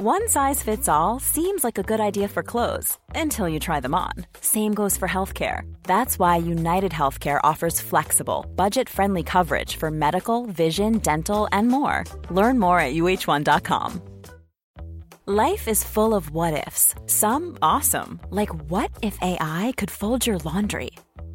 One size fits all seems like a good idea for clothes until you try them on. Same goes for healthcare. That's why United Healthcare offers flexible, budget friendly coverage for medical, vision, dental, and more. Learn more at uh1.com. Life is full of what ifs, some awesome, like what if AI could fold your laundry?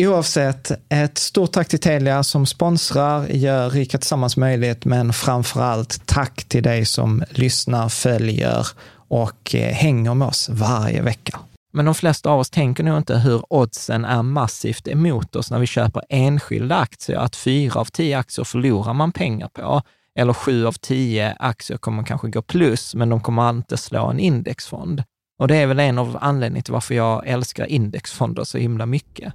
Oavsett, ett stort tack till Telia som sponsrar, gör Rika Tillsammans möjligt, men framför allt tack till dig som lyssnar, följer och eh, hänger med oss varje vecka. Men de flesta av oss tänker nog inte hur oddsen är massivt emot oss när vi köper enskilda aktier, att fyra av tio aktier förlorar man pengar på, eller sju av tio aktier kommer kanske gå plus, men de kommer inte slå en indexfond. Och det är väl en av anledningarna till varför jag älskar indexfonder så himla mycket.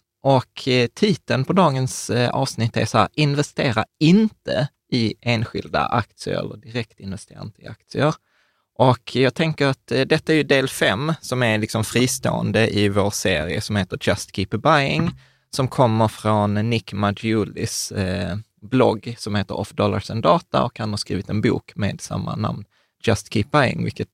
och eh, titeln på dagens eh, avsnitt är så här, investera inte i enskilda aktier eller direkt investera inte i aktier. Och jag tänker att eh, detta är ju del fem som är liksom fristående i vår serie som heter Just Keep Buying, som kommer från Nick Maggiulis eh, blogg som heter Off Dollars and Data och han har skrivit en bok med samma namn, Just Keep Buying, vilket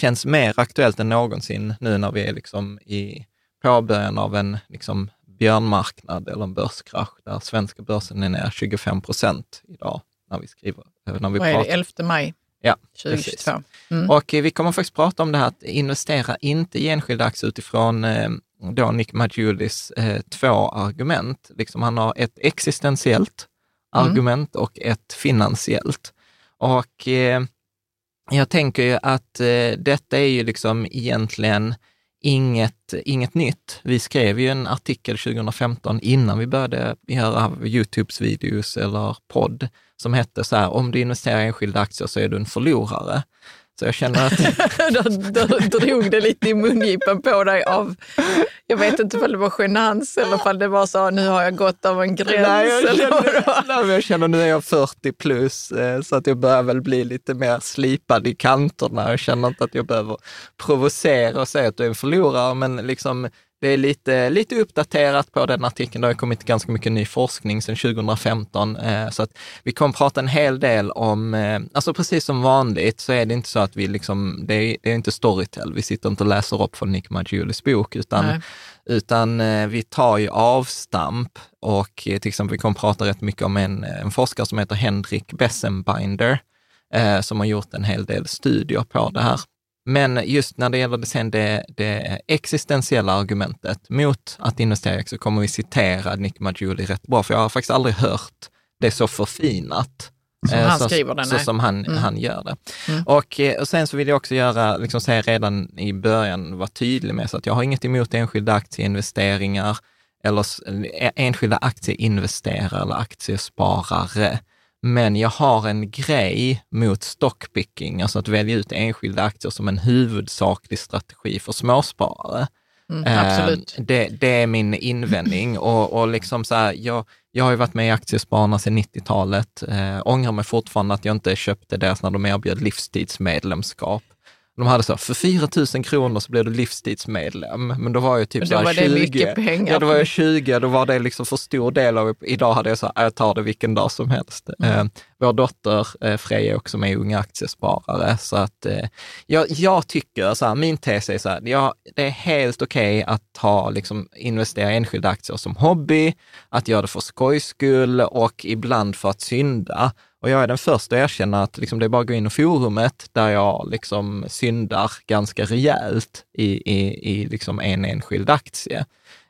känns mer aktuellt än någonsin nu när vi är liksom i påbörjan av en liksom björnmarknad eller en börskrasch där svenska börsen är ner 25 procent idag när vi skriver. När vi Vad är det, 11 maj? Ja, 2022. Mm. Och vi kommer faktiskt prata om det här att investera inte i enskilda aktier utifrån eh, då Nick Maggiulis eh, två argument. Liksom han har ett existentiellt mm. argument och ett finansiellt. Och eh, jag tänker ju att eh, detta är ju liksom egentligen inget, inget nytt. Vi skrev ju en artikel 2015 innan vi började göra Youtubes videos eller podd som hette så här, om du investerar i enskilda aktier så är du en förlorare. Så jag känner att... då, då drog det lite i mungipan på dig av, jag vet inte om det var genans eller om det var så, nu har jag gått av en gräns. Nej, jag, känner, nej, jag känner nu är jag 40 plus, eh, så att jag börjar väl bli lite mer slipad i kanterna. Jag känner inte att jag behöver provocera och säga att du är en förlorare, men liksom det är lite, lite uppdaterat på den artikeln. Det har kommit ganska mycket ny forskning sedan 2015. Eh, så att vi kommer prata en hel del om, eh, alltså precis som vanligt så är det inte så att vi liksom, det är, det är inte Storytel, vi sitter inte och läser upp från Nick Maggiulis bok, utan, utan eh, vi tar ju avstamp och till exempel vi kommer prata rätt mycket om en, en forskare som heter Henrik Bessenbinder, eh, som har gjort en hel del studier på det här. Men just när det gäller det, sen det, det existentiella argumentet mot att investera så kommer vi citera Nick Maggiuli rätt bra, för jag har faktiskt aldrig hört det så förfinat. Som eh, han så, skriver det, Så nej. som han, Mm. han gör det. Mm. Och, eh, och sen så vill jag också göra, liksom säga redan i början, vara tydlig med så att jag har inget emot enskilda aktieinvesteringar eller eh, enskilda aktieinvesterare eller aktiesparare. Men jag har en grej mot stockpicking, alltså att välja ut enskilda aktier som en huvudsaklig strategi för småsparare. Mm, Eh, absolut. Det, det är min invändning. Och, och liksom så här, jag, jag har ju varit med i Aktiespararna sedan 90-talet. Eh, ångrar mig fortfarande att jag inte köpte deras när de erbjöd livstidsmedlemskap. De hade så, för 4 000 kronor så blev du livstidsmedlem. Men då var jag typ Men så då här var det 20. mycket pengar. Ja, då var jag 20, då var det liksom för stor del av, idag hade jag så här, jag tar det vilken dag som helst. Mm. Eh, vår dotter eh, Freja är också med i Unga Aktiesparare, så att eh, jag, jag tycker, så här, min tes är så här, ja, det är helt okej att ha, liksom, investera i enskilda aktier som hobby, att göra det för skojs skull och ibland för att synda. Och jag är den första att erkänna att liksom, det är bara att gå in i forumet där jag liksom syndar ganska rejält i, i, i liksom en enskild aktie.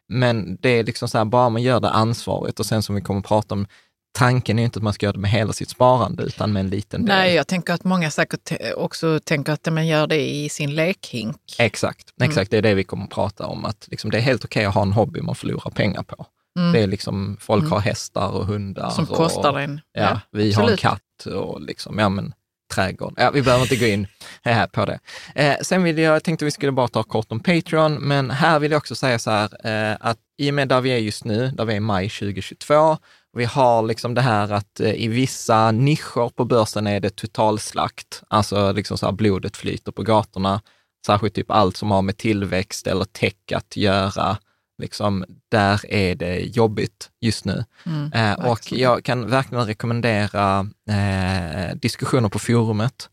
Men det är liksom så här, bara man gör det ansvarigt och sen som vi kommer att prata om, tanken är inte att man ska göra det med hela sitt sparande utan med en liten del. Nej, jag tänker att många säkert också tänker att man gör det i sin lekhink. Exakt, Mm. exakt. Det är det vi kommer att prata om. Att liksom, det är helt okej att ha en hobby man förlorar pengar på. Mm. Det är liksom, folk Mm. har hästar och hundar. Som och, kostar en. Ja, vi har en absolut. katt och liksom, ja men trädgård. Ja, vi behöver inte gå in här på det. Eh, sen vill jag, jag tänkte vi skulle bara ta kort om Patreon, men här vill jag också säga så här eh, att i och med där vi är just nu, där vi är i maj 2022, vi har liksom det här att eh, i vissa nischer på börsen är det totalslakt, alltså liksom så här blodet flyter på gatorna, särskilt typ allt som har med tillväxt eller tech att göra. Liksom, där är det jobbigt just nu. Mm, Eh, och jag kan verkligen rekommendera eh, diskussioner på forumet,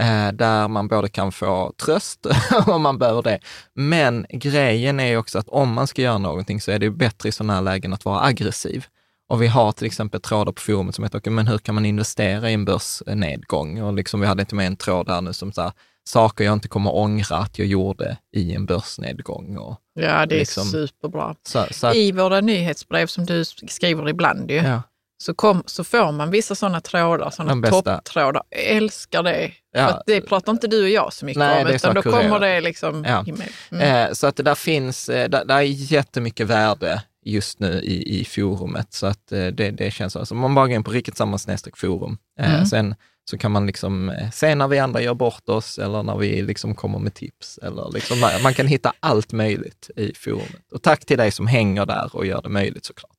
eh, där man både kan få tröst om man behöver det. Men grejen är också att om man ska göra någonting så är det bättre i sådana här lägen att vara aggressiv. Och vi har till exempel trådar på forumet som heter, okay, men hur kan man investera i en börsnedgång? Och liksom, vi hade inte med en tråd där nu som så här, saker jag inte kommer ångra att jag gjorde i en börsnedgång. Och, Ja, det är liksom- superbra. så, så att, I våra nyhetsbrev som du skriver ibland ju, ja. så, kom, så får man vissa sådana trådar, sådana topptrådar. Jag älskar det. Ja. För det pratar inte du och jag så mycket Nej, om, det utan då kommer det liksom Ja. Mm. Eh, så att det där finns, eh, där, där är jättemycket värde just nu i, i forumet. Så att eh, det, det känns så. Så man bara går in på riktigt samma snedstreck forum. Eh, Mm. Sen så kan man liksom eh, se när vi andra gör bort oss eller när vi liksom kommer med tips. Eller liksom, man kan hitta allt möjligt i forumet. Och tack till dig som hänger där och gör det möjligt såklart.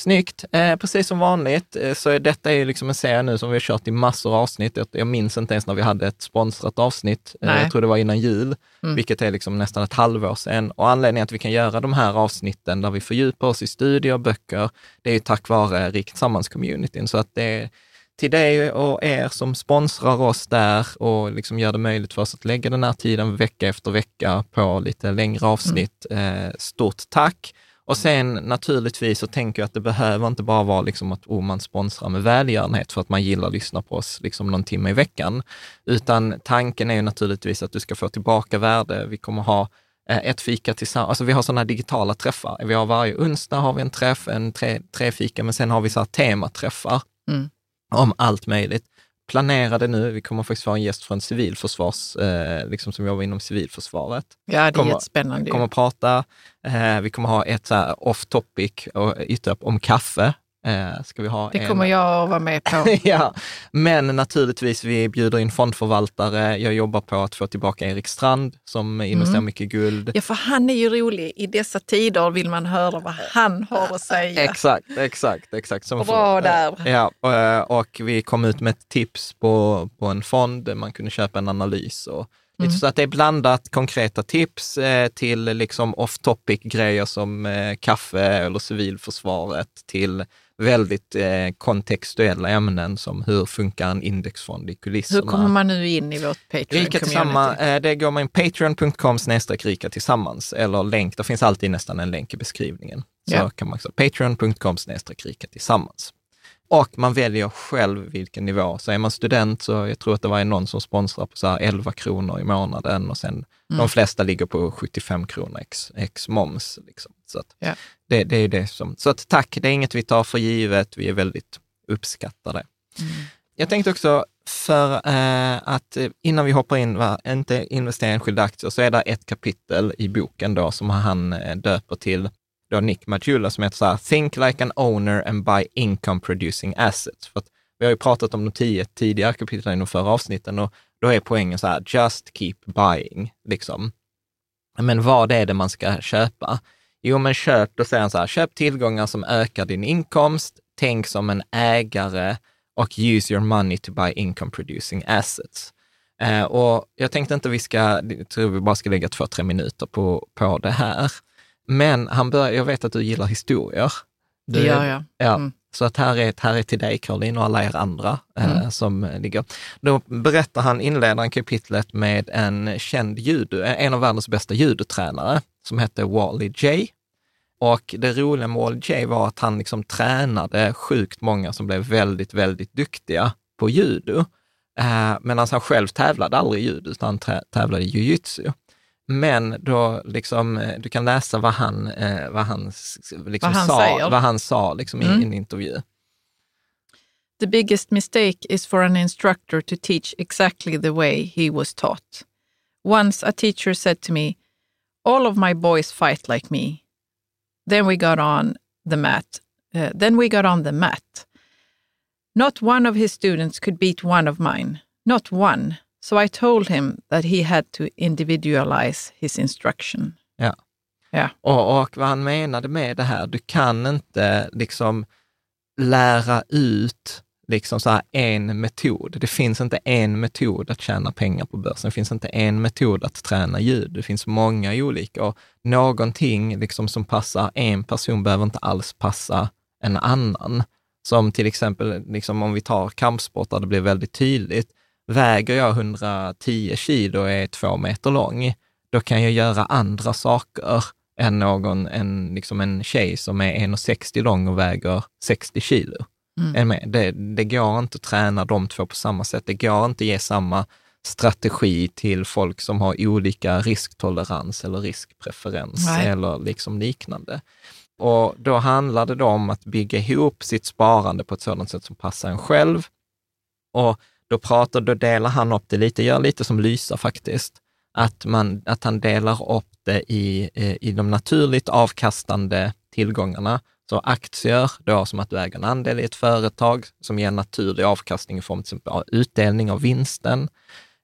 Snyggt. Eh, precis som vanligt eh, så detta är ju liksom en serie nu som vi har kört i massor av avsnitt. Jag, minns inte ens när vi hade ett sponsrat avsnitt. Eh, jag tror det var innan jul, Mm. vilket är liksom nästan ett halvår sedan. Och anledningen att vi kan göra de här avsnitten där vi fördjupar oss i studier och böcker, det är ju tack vare Rikt Sammans-communityn. Så att det till dig och er som sponsrar oss där och liksom gör det möjligt för oss att lägga den här tiden vecka efter vecka på lite längre avsnitt. Eh, stort tack! Och sen naturligtvis så tänker jag att det behöver inte bara vara liksom att oh, man sponsrar med välgörenhet för att man gillar att lyssna på oss liksom någon timme i veckan. Utan tanken är ju naturligtvis att du ska få tillbaka värde. Vi kommer ha eh, ett fika tillsammans, alltså vi har sådana digitala träffar. Vi har varje onsdag har vi en träff, en tre, tre fika, men sen har vi så här tematräffar Mm. Om allt möjligt. Planera det nu. Vi kommer faktiskt få en gäst från civilförsvars, eh, liksom som jobbar inom civilförsvaret Ja, det är kommer- jättespännande. kommer prata. Eh, vi kommer ha ett så off topic och ytterligare om kaffe. Eh, ska vi ha Det en- kommer jag att vara med på. ja, men naturligtvis, vi bjuder in fondförvaltare. Jag jobbar på att få tillbaka Erik Strand som investerar Mm. mycket guld. Ja, för han är ju rolig. I dessa tider vill man höra vad han har att säga. Exakt, exakt, exakt. Som Bra där. Ja, och, eh, och vi kom ut med ett tips på, på en fond där man kunde köpa en analys. Och Mm. så att det är blandat konkreta tips eh, till liksom off topic grejer som eh, kaffe eller civilförsvaret till väldigt eh, kontextuella ämnen som hur funkar en indexfond i kulisserna. Hur kommer man nu in i vårt Patreon-community? eh, det går man in patreon.com rika tillsammans eller länk, det finns alltid nästan en länk i beskrivningen. Så Ja. kan man också, patreon.com rika tillsammans. Och man väljer själv vilken nivå. Så är man student så jag tror att det var någon som sponsrar på så här 11 kronor i månaden och sen Mm. de flesta ligger på 75 kronor ex, ex moms. Liksom. Så Ja. det, det är det som, så att tack, det är inget vi tar för givet, vi är väldigt uppskattade. Mm. Jag tänkte också för eh, att eh, innan vi hoppar in, va, inte investera i enskilda aktier, så är det ett kapitel i boken då som han eh, döper till då Nick Matula som heter så här, Think like an owner and buy income producing assets. För att vi har ju pratat om de tio tidigare kapitlen i de förra avsnitten och då är poängen så här, just keep buying, liksom. Men vad är det man ska köpa? Jo, men köp, då säger han så här, köp tillgångar som ökar din inkomst, tänk som en ägare och use your money to buy income producing assets. Eh, och jag tänkte inte vi ska, jag tror vi bara ska lägga två, tre minuter på, på det här. Men han bör, jag vet att du gillar historier. Det gör jag. Ja, Mm. så att här är, här är till dig Caroline och alla er andra eh, Mm. som eh, ligger. Då berättar han, inleder kapitlet med en känd judo, eh, en av världens bästa judotränare som hette Wally J. Och det roliga med Wally J var att han liksom tränade sjukt många som blev väldigt, väldigt duktiga på judo. Eh, men alltså han själv tävlade aldrig i judo, utan han tävlade i jujutsu. Men då liksom, eh, du kan läsa vad han, eh, vad han, liksom Vad han sa, säger. vad han sa liksom Mm. i en intervju. The biggest mistake is for an instructor to teach exactly the way he was taught. Once a teacher said to me, All of my boys fight like me. Then we got on the mat. Uh, then we got on the mat. Not one of his students could beat one of mine. Not one. So I told him that he had to individualize his instruction. Ja. Ja. Och, och vad han menade med det här, du kan inte liksom lära ut liksom så här en metod. Det finns inte en metod att tjäna pengar på börsen. Det finns inte en metod att träna ljud. Det finns många olika och någonting liksom som passar en person behöver inte alls passa en annan. Som till exempel liksom om vi tar kampsport där det blir väldigt tydligt. Väger jag 110 kilo och är två meter lång, då kan jag göra andra saker än någon, en, liksom en tjej som är 1,60 lång och väger 60 kilo. Mm. Det, det går inte att träna de två på samma sätt. Det går inte att ge samma strategi till folk som har olika risktolerans eller riskpreferens Nej. eller liksom liknande. Och då handlar det då om att bygga ihop sitt sparande på ett sådant sätt som passar en själv. Och då pratar, då delar han upp det lite, gör lite som Lysa faktiskt, att, man, att han delar upp det i, eh, i de naturligt avkastande tillgångarna. Så aktier, då som att du äger en andel i ett företag som ger naturlig avkastning i form av till exempel av utdelning av vinsten.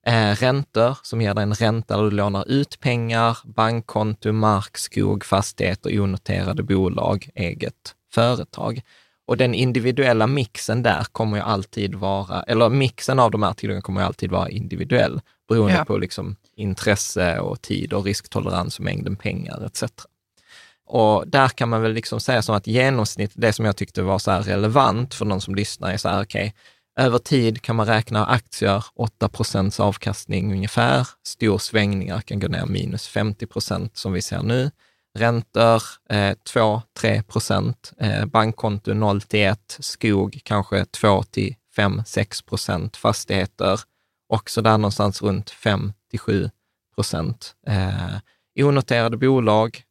Eh, räntor som ger dig en ränta där du lånar ut pengar, bankkonto, mark, skog, fastigheter, onoterade bolag, eget företag. Och den individuella mixen där kommer ju alltid vara, eller mixen av de här tillgångarna kommer ju alltid vara individuell, beroende Ja. på liksom intresse och tid och risktolerans och mängden pengar etc. Och där kan man väl liksom säga som att genomsnitt, det som jag tyckte var så här relevant för någon som lyssnar är så här, okej, över tid kan man räkna aktier 8 procents avkastning ungefär. Stor svängningar kan gå ner minus 50 procent som vi ser nu. Räntor eh, 2-3 procent. Eh, bankkonto 0 till 1. Skog kanske 2 till 5-6 procent. Fastigheter också där någonstans runt 5 till 7 procent. Eh, onoterade bolag,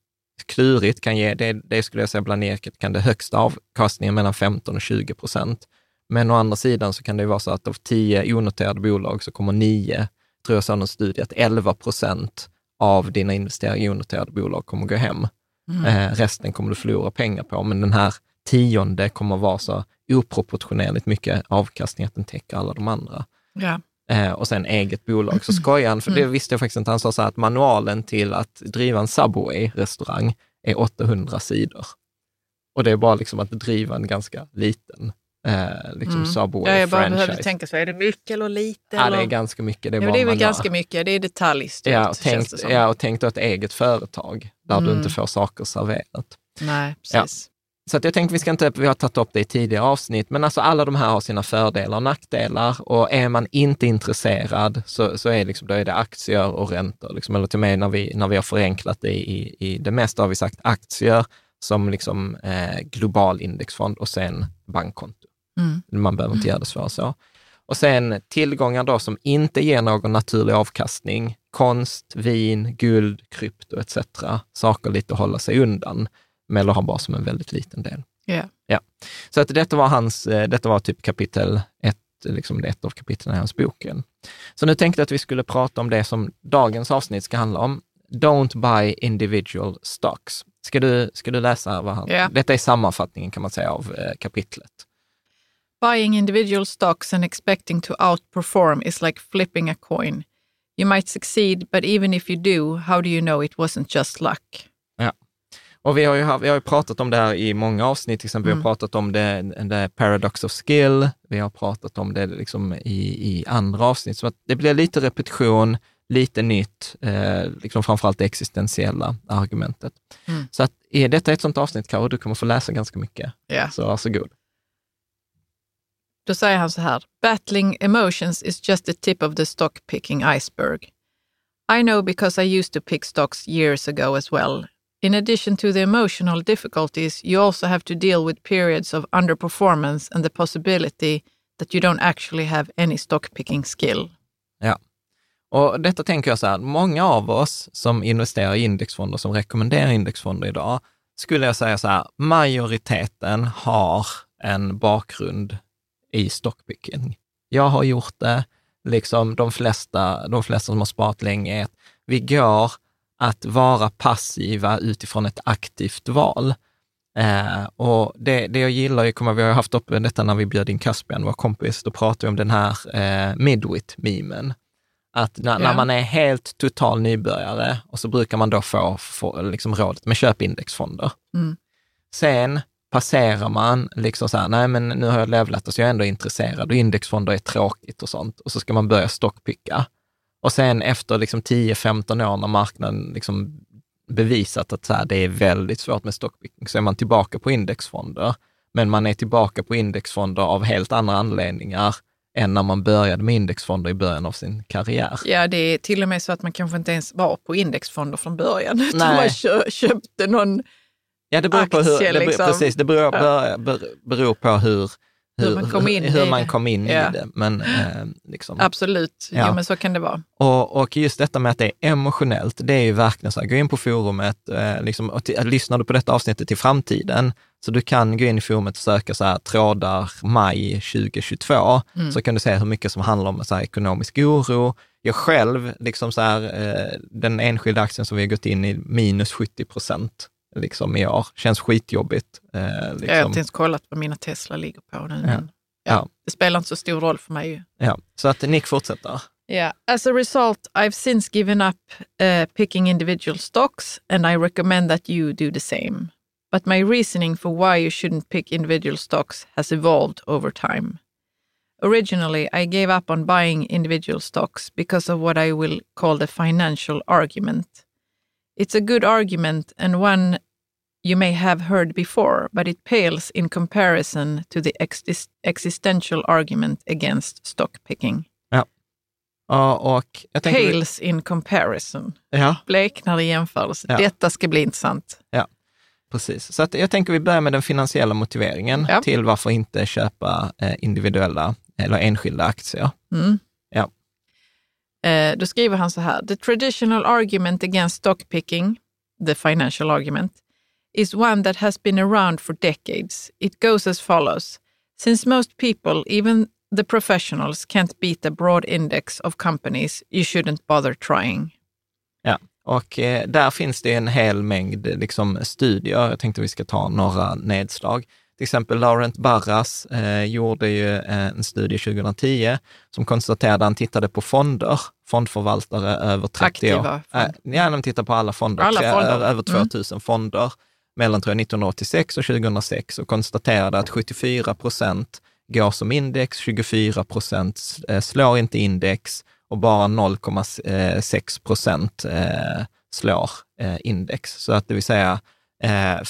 klurigt kan ge, det, det skulle jag säga bland eket kan det högsta avkastningen mellan 15 och 20 procent. Men å andra sidan så kan det ju vara så att av 10 onoterade bolag så kommer 9, tror jag sa någon studie, att 11 procent av dina investeringar i onoterade bolag kommer gå hem. Mm. Eh, resten kommer du förlora pengar på, men den här tionde kommer vara så oproportionerligt mycket avkastning att den täcker alla de andra. Ja. Eh, och sen eget bolag. Så skojar han, för det visste jag faktiskt inte. Han sa så här att manualen till att driva en Subway-restaurang är 800 sidor. Och det är bara liksom att driva en ganska liten eh, liksom Mm. Subway Ja, jag bara franchise. behövde tänka så, är det mycket eller lite? Ja, det eller? är ganska mycket. Det är, ja, det är väl ganska mycket, det är detaljstyrt Ja, och tänk, det ja, och tänk då ett eget företag där du Mm. inte får saker serverat. Nej, precis. så att jag tänkte vi ska inte, vi har tagit upp det i tidigare avsnitt, men alltså alla de här har sina fördelar och nackdelar och är man inte intresserad så, så är, liksom, då är det aktier och räntor. Liksom, eller till och med när vi, när vi har förenklat det i, i det mesta har vi sagt aktier som liksom, eh, global indexfond och sen bankkonto. Mm. Man behöver inte göra det svårare så. Och sen tillgångar då som inte ger någon naturlig avkastning, konst, vin, guld, krypto etc. Saker lite att hålla sig undan, eller ha bara som en väldigt liten del. Ja. Ja. Så att detta var hans, eh, detta var typ kapitel ett, liksom ett av kapitlen i hans boken. Så nu tänkte jag att vi skulle prata om det som dagens avsnitt ska handla om. Don't buy individual stocks. Ska du, ska du läsa vad han... Ja. Detta är sammanfattningen kan man säga av eh, kapitlet. Buying individual stocks and expecting to outperform is like flipping a coin. You might succeed, but even if you do, how do you know it wasn't just luck? Och vi har, ju, vi har ju pratat om det här i många avsnitt, till exempel vi har Mm. pratat om det, det paradox of skill, vi har pratat om det liksom i, i andra avsnitt, så att det blir lite repetition, lite nytt, eh, liksom framförallt det existentiella argumentet. Mm. Så att är detta ett sånt avsnitt, Karo, du kommer få läsa ganska mycket, Ja. så varsågod. Då säger han så här. Battling emotions is just the tip of the stock picking iceberg. I know because I used to pick stocks years ago as well. In addition to the emotional difficulties, you also have to deal with periods of underperformance and the possibility that you don't actually have any stock picking skill. Ja, Och detta tänker jag så här, många av oss som investerar i indexfonder, som rekommenderar indexfonder idag, skulle jag säga så här, majoriteten har en bakgrund i stockpicking. Jag har gjort det, liksom de flesta, de flesta som har sparat länge, är att vi går att vara passiva utifrån ett aktivt val. Eh, och det, det jag gillar, jag kommer, vi har haft uppe detta när vi bjöd in Caspian, vår kompis, då pratade vi om den här eh, midwit-memen. Att när, när Ja. man är helt total nybörjare och så brukar man då få, få liksom rådet med köp indexfonder. Mm. Sen passerar man liksom så här, nej men nu har jag levlat och så är jag ändå intresserad och indexfonder är tråkigt och sånt. Och så ska man börja stockpicka. Och sen efter liksom 10-15 år när marknaden liksom bevisat att så här, det är väldigt svårt med stockpicking, så är man tillbaka på indexfonder. Men man är tillbaka på indexfonder av helt andra anledningar än när man började med indexfonder i början av sin karriär. Ja, det är till och med så att man kanske inte ens var på indexfonder från början, utan man kö- köpte någon Ja, det beror på hur, det liksom. precis, det beror, Ja. beror, på hur, Hur man kom in hur i man det. kom in Ja. i det. Men, eh, liksom. Absolut, Ja. jo, men så kan det vara. Och, och just detta med att det är emotionellt, det är ju verkligen så här, gå in på forumet, eh, liksom, och t- lyssnar du på detta avsnittet i framtiden, så du kan gå in i forumet och söka så här, trådar maj 2022, Mm. så kan du se hur mycket som handlar om så här, ekonomisk oro. Jag själv, liksom så här, eh, den enskilda aktien som vi har gått in i, minus 70 procent liksom, i år, känns skitjobbigt. Eh, Jag har liksom. inte ens kollat vad mina Tesla ligger på nu. Ja. Men, ja, Ja. Det spelar inte så stor roll för mig. ju. ja. Så att Nick fortsätter. Yeah. As a result, I've since given up uh, picking individual stocks, and I recommend that you do the same. But my reasoning for why you shouldn't pick individual stocks has evolved over time. Originally, I gave up on buying individual stocks because of what I will call the financial argument. It's a good argument and one you may have heard before, but it pales in comparison to the exis- existential argument against stock picking. Ja, och jag Pales in comparison. ja, Bleknar i jämförelse. Ja. Detta ska bli intressant. precis. Så att jag tänker vi börjar med den finansiella motiveringen Ja. till varför inte köpa eh, individuella eller enskilda aktier. Mm. Eh, då skriver han så här. The traditional argument against stock picking, the financial argument, is one that has been around for decades. It goes as follows. Since most people, even the professionals, can't beat a broad index of companies, you shouldn't bother trying. Ja, och eh, där finns det en hel mängd eh, liksom, studier. Jag tänkte vi ska ta några nedslag. Till exempel Laurent Barras eh, gjorde ju eh, en studie 2010 som konstaterade, han tittade på fonder, fondförvaltare över 30 Aktiva år. fonder. Äh, ja, de tittar på alla fonder, Alla fonder. över Mm. 2000 fonder mellan tror jag, 1986 och 2006 och konstaterade att 74 procent går som index, 24 procent eh, slår inte index och bara 0,6 procent eh, slår eh, index. Så att det vill säga eh,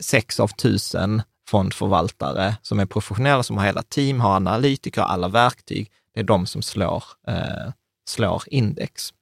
sex av tusen fondförvaltare som är professionella, som har hela team, har analytiker, alla verktyg. Det är de som slår, eh, slår index.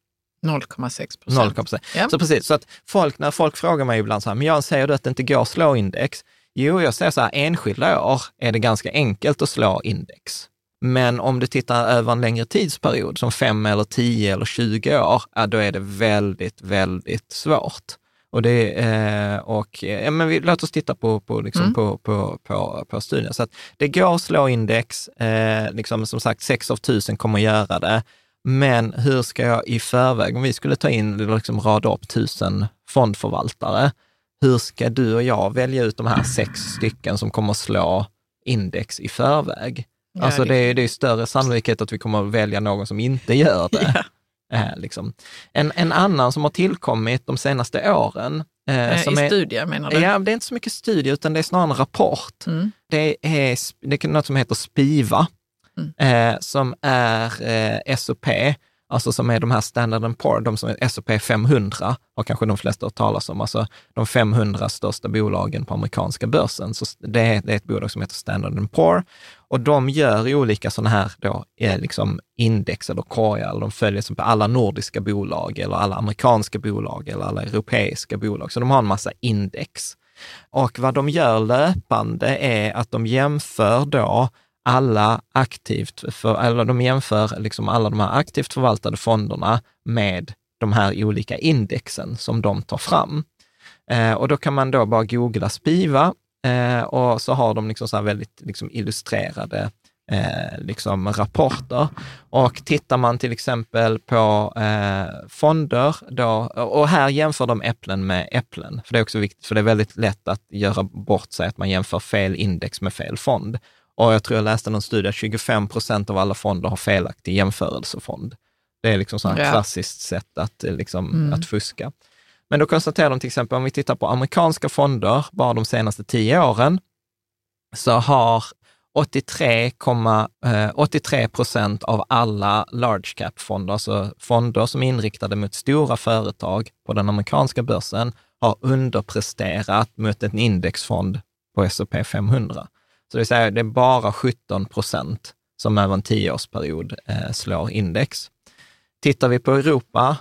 0,6 procent. Ja. Så precis, så att folk, när folk frågar mig ibland så här, men jag säger du att det inte går att slå index? Jo, jag säger så här, enskilda år är det ganska enkelt att slå index. Men om du tittar över en längre tidsperiod, som fem eller tio eller 20 år, ja, då är det väldigt, väldigt svårt. Och det, eh, och, ja, men vi, låt oss titta på, på, liksom, mm. på, på, på, på studien. Så att det går att slå index, eh, liksom, som sagt, sex av tusen kommer att göra det. Men hur ska jag i förväg, om vi skulle ta in, liksom rada upp tusen fondförvaltare, hur ska du och jag välja ut de här sex stycken som kommer att slå index i förväg? Ja, alltså det, är, det är större sannolikhet att vi kommer att välja någon som inte gör det. Ja. Eh, liksom. en, en annan som har tillkommit de senaste åren. Eh, eh som I är, studier menar du? Ja, det är inte så mycket studier utan det är snarare en rapport. Mm. Det, är, det är något som heter SPIVA, mm. eh, som är eh, SOP, alltså som är de här Standard Poor, de som är S&P 500, har kanske de flesta hört talas om, alltså de 500 största bolagen på amerikanska börsen. Så det är, det är ett bolag som heter Standard Poor och de gör olika sådana här då, eh, liksom index eller korgar, eller de följer som på alla nordiska bolag eller alla amerikanska bolag eller alla europeiska bolag. Så de har en massa index. Och vad de gör löpande är att de jämför då alla aktivt, för, eller de jämför liksom alla de här aktivt förvaltade fonderna med de här olika indexen som de tar fram. Eh, och då kan man då bara googla Spiva eh, och så har de liksom så väldigt liksom illustrerade eh, liksom rapporter. Och tittar man till exempel på eh, fonder, då, och här jämför de äpplen med äpplen, för det är också viktigt, för det är väldigt lätt att göra bort sig, att man jämför fel index med fel fond. Och jag tror jag läste någon studie att 25 procent av alla fonder har felaktig jämförelsefond. Det är liksom ett ja. klassiskt sätt att, eh, liksom, mm. att fuska. Men då konstaterar de till exempel, om vi tittar på amerikanska fonder, bara de senaste tio åren, så har 83, 83 eh, procent av alla large cap-fonder, alltså fonder som är inriktade mot stora företag på den amerikanska börsen, har underpresterat mot en indexfond på S&P 500. Så det vill säga, det är bara 17 procent som över en tioårsperiod eh, slår index. Tittar vi på Europa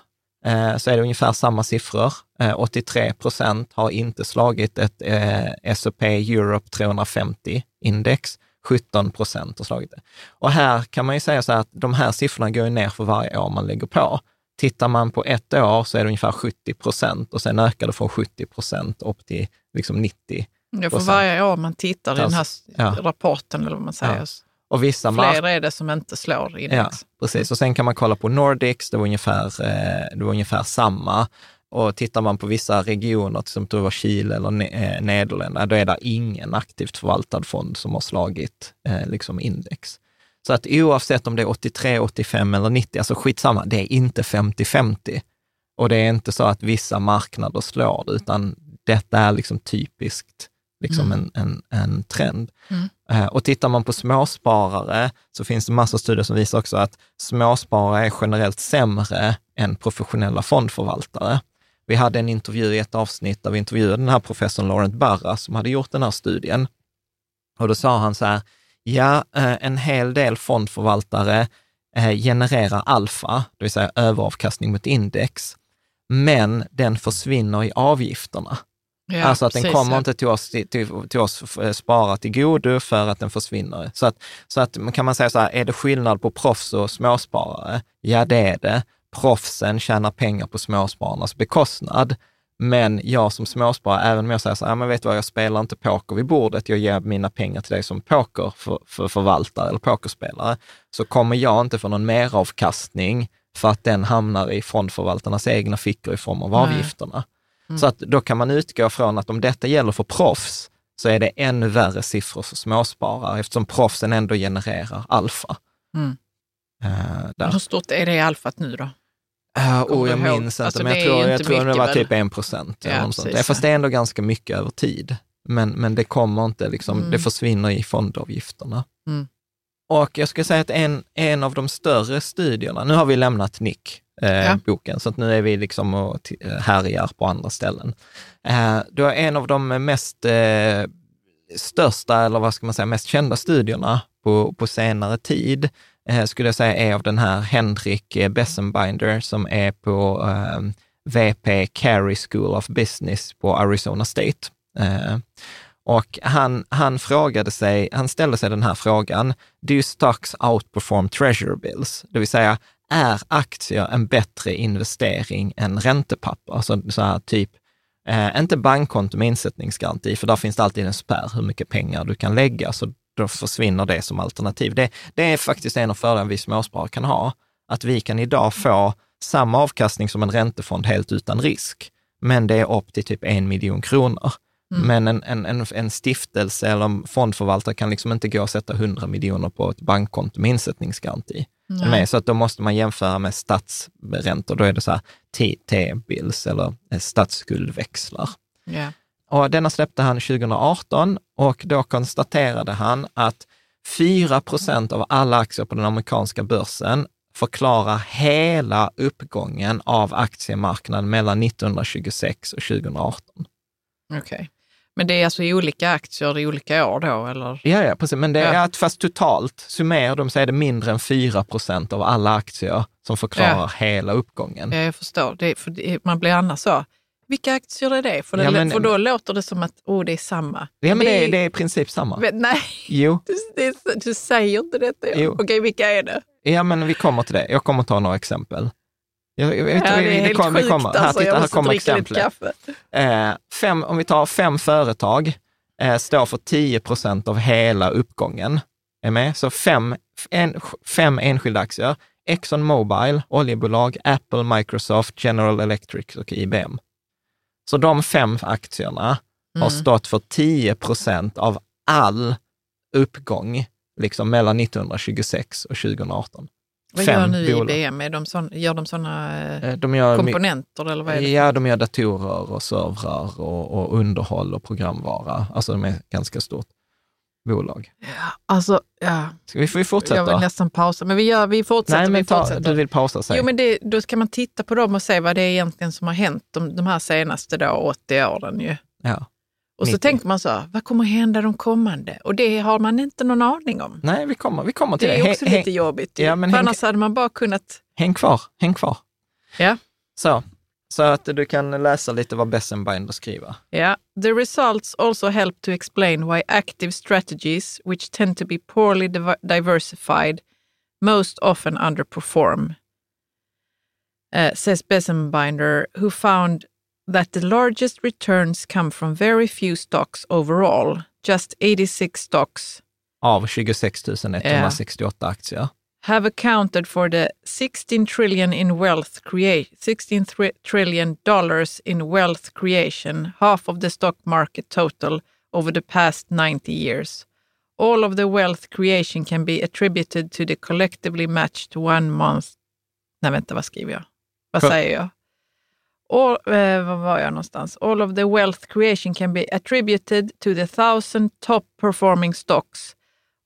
eh, så är det ungefär samma siffror. Eh, 83 procent har inte slagit ett eh, S&P Europe 350-index. 17 procent har slagit det. Och här kan man ju säga så här att de här siffrorna går ner för varje år man lägger på. Tittar man på ett år så är det ungefär 70 procent och sen ökar det från 70 procent upp till liksom 90 Ja, för varje år man tittar i den här ja. rapporten, eller vad man säger, ja. och vissa fler är det som inte slår index. Ja, precis. Och sen kan man kolla på Nordics, det var ungefär, eh, det var ungefär samma. Och tittar man på vissa regioner, till exempel var Chile eller eh, Nederländerna, då är det ingen aktivt förvaltad fond som har slagit eh, liksom index. Så att oavsett om det är 83, 85 eller 90, alltså skitsamma, det är inte 50-50. Och det är inte så att vissa marknader slår det, utan detta är liksom typiskt liksom mm. en, en, en trend. Mm. Uh, och tittar man på småsparare så finns det massor av studier som visar också att småsparare är generellt sämre än professionella fondförvaltare. Vi hade en intervju i ett avsnitt där vi intervjuade den här professorn Laurent Barra som hade gjort den här studien. Och då sa han så här, ja, uh, en hel del fondförvaltare uh, genererar alfa, det vill säga överavkastning mot index, men den försvinner i avgifterna. Ja, alltså att den precis, kommer ja. inte till oss, till, till oss eh, spara till godo för att den försvinner. Så att, så att kan man säga så här, är det skillnad på proffs och småsparare? Ja, det är det. Proffsen tjänar pengar på småspararnas bekostnad. Men jag som småsparare, även om jag säger så här, men vet du vad, jag spelar inte poker vid bordet, jag ger mina pengar till dig som poker för, eller pokerspelare, så kommer jag inte få någon meravkastning för att den hamnar i fondförvaltarnas egna fickor i form av Nej. avgifterna. Mm. Så att då kan man utgå från att om detta gäller för proffs, så är det ännu värre siffror för småsparare, eftersom proffsen ändå genererar alfa. Mm. Uh, Hur stort är det alfat nu då? Uh, jag minns inte, alltså, men jag tror, jag tror det var typ en procent. Ja, Fast det är ändå ganska mycket över tid. Men, men det kommer inte, liksom, mm. det försvinner i fondavgifterna. Mm. Och jag ska säga att en, en av de större studierna, nu har vi lämnat Nick, eh, Ja. boken, så att nu är vi liksom och t- härjar på andra ställen. Eh, då är en av de mest eh, största, eller vad ska man säga, mest kända studierna på, på senare tid, eh, skulle jag säga är av den här Henrik eh, Bessenbinder som är på eh, VP Carey School of Business på Arizona State. Och han, han frågade sig, han ställde sig den här frågan, do stocks outperform treasure bills? Det vill säga, är aktier en bättre investering än räntepapper? Alltså så här typ, eh, inte bankkonto med insättningsgaranti, för där finns det alltid en spärr hur mycket pengar du kan lägga, så då försvinner det som alternativ. Det, det är faktiskt en av fördelarna vi småsparare kan ha, att vi kan idag få samma avkastning som en räntefond helt utan risk, men det är upp till typ en miljon kronor. Men en, en, en, en stiftelse eller en fondförvaltare kan liksom inte gå och sätta 100 miljoner på ett bankkonto med insättningsgaranti. Nej. Så att då måste man jämföra med statsräntor, då är det så här T-bills eller eh, statsskuldväxlar. Ja. Och denna släppte han 2018 och då konstaterade han att 4 procent av alla aktier på den amerikanska börsen förklarar hela uppgången av aktiemarknaden mellan 1926 och 2018. Okej. Men det är alltså i olika aktier i olika år då, eller? Ja, ja, precis. Men det är Ja. att fast totalt summerar de så är det mindre än 4 procent av alla aktier som förklarar Ja. hela uppgången. Ja, jag förstår. Det, för det, man blir annars så, vilka aktier är det? För, det, Ja, men- för då låter det som att, oh, det är samma. Ja, men det, är- det är i princip samma. Men, nej, Jo, du, det, du säger inte detta. Jo. Okej, vilka är det? ja, men vi kommer till det. Jag kommer ta några exempel. Jag, jag vet, Ja, det vi helt kommer- sjukt kommer. Här, alltså. titta, här kommer exemplet. Eh, fem, om vi tar fem företag, eh, står för 10 procent av hela uppgången. Är med? Så fem, en, fem enskilda aktier. Exxon Mobil, oljebolag, Apple, Microsoft, General Electric och IBM. Så de fem aktierna har Mm. stått för 10 procent av all uppgång liksom mellan 1926 och 2018. Vad Fem gör nu bolag. IBM? Är de sån, gör de sådana Eh, De gör, my- komponenter eller vad är det? ja, de gör datorer och servrar och, och underhåll och programvara. Alltså de är ganska stort bolag. Ja, alltså, ja. Ska vi, får vi Jag vill fortsätta? nästan pausa, men vi, gör, vi fortsätter. Nej, men vi ta, fortsätter. du vill pausa sig. Jo, men det, då ska man titta på dem och se vad det är egentligen som har hänt de, de här senaste då, 80 åren. Ju. ja. Och så 90. tänker man så, vad kommer hända de kommande? Och det har man inte någon aning om. Nej, vi kommer, vi kommer till Det det. är Häng- också häng, lite jobbigt. ju. Ja, men För häng- annars hade man bara kunnat... häng kvar, häng kvar. Ja. Så, så att du kan läsa lite vad Bessenbinder skriver. Ja. The results also help to explain why active strategies, which tend to be poorly div- diversified, most often underperform. Uh, says Bessenbinder, who found that the largest returns come from very few stocks overall, just 86 stocks Av 26 168 aktier. have accounted for the 16 trillion in wealth create 16 thri- trillion dollars in wealth creation, half of the stock market total over the past 90 years. All of the wealth creation can be attributed to the collectively matched one month. Nej, vänta, vad skriver jag? Vad säger jag? All, eh, vad var jag någonstans? All of the wealth creation can be attributed to the thousand top performing stocks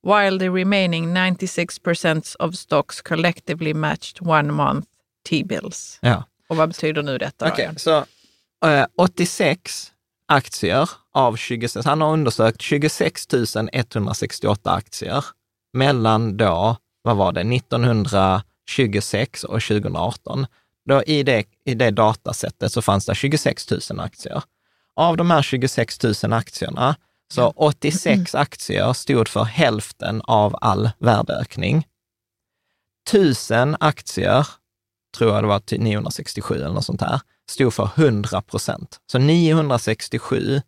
while the remaining 96% of stocks collectively matched one month T-bills. Ja. Och vad betyder nu detta? Jan? så eh, 86 aktier av 26, han har undersökt 26 168 aktier mellan då, vad var det, 1926 och 2018. Då i, det, I det datasättet så fanns det 26 000 aktier. Av de här 26 000 aktierna så 86 aktier stod för hälften av all värdeökning. 1000 aktier tror jag det var till 967 eller något sånt här, stod för 100 procent. Så 967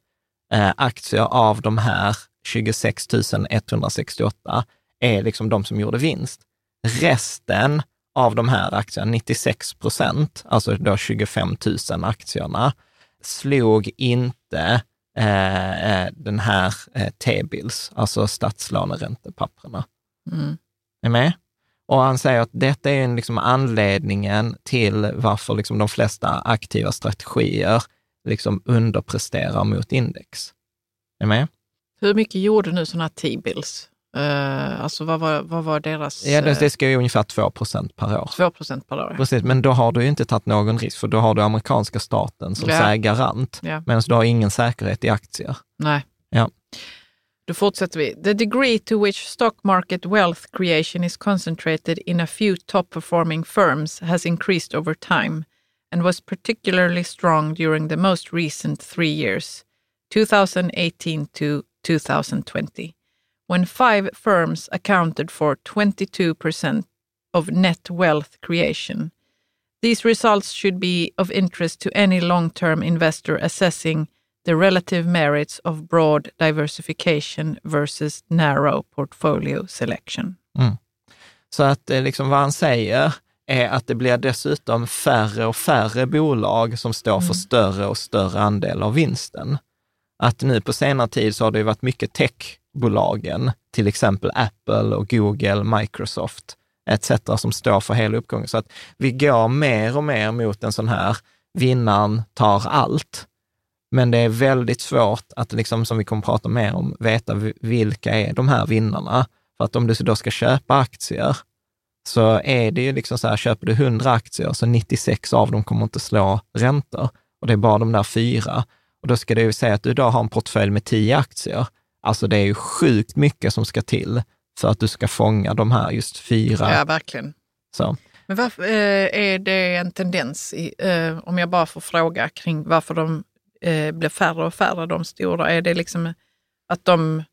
eh, aktier av de här 26 168 är liksom de som gjorde vinst. Resten av de här aktierna, 96 procent, alltså då 25 000 aktierna, slog inte eh, eh, den här eh, T-bills, alltså statslåneräntepapperna. Mm. Är med? Och han säger att detta är en liksom anledningen till varför liksom de flesta aktiva strategier liksom underpresterar mot index. Är med? Hur mycket gjorde nu sådana T-bills? Eh, alltså vad var, vad var deras... Ja, det, eh, det ska ju ungefär 2 per år. 2 procent per år. Precis, men då har du ju inte tagit någon risk, för då har du amerikanska staten som ja. garant, Ja. medan du har ingen säkerhet i aktier. Nej. Ja. Då fortsätter vi. The degree to which stock market wealth creation is concentrated in a few top performing firms has increased over time and was particularly strong during the most recent three years, 2018 to 2020, when five firms accounted for 22% of net wealth creation. These results should be of interest to any long term investor assessing the relative merits of broad diversification versus narrow portfolio selection. Så att eh, liksom vad han säger är att det blir dessutom färre och färre bolag som står för större och större andel av vinsten. Att nu på senare tid så har det ju varit mycket techbolagen, till exempel Apple och Google, Microsoft etc. som står för hela uppgången. Så att vi går mer och mer mot en sån här vinnaren tar allt. Men det är väldigt svårt att, liksom, som vi kommer prata mer om, veta vilka är de här vinnarna. För att om du då ska köpa aktier, så är det ju liksom så här, köper du 100 aktier, så 96 av dem kommer inte slå räntor. Och det är bara de där fyra. Och då ska det ju säga att du idag har en portfölj med 10 aktier. Alltså det är ju sjukt mycket som ska till för att du ska fånga de här just fyra. Ja, verkligen. Så. Men varför eh, är det en tendens, i, eh, om jag bara får fråga kring varför de eh, blir färre och färre, de stora? Är det liksom att de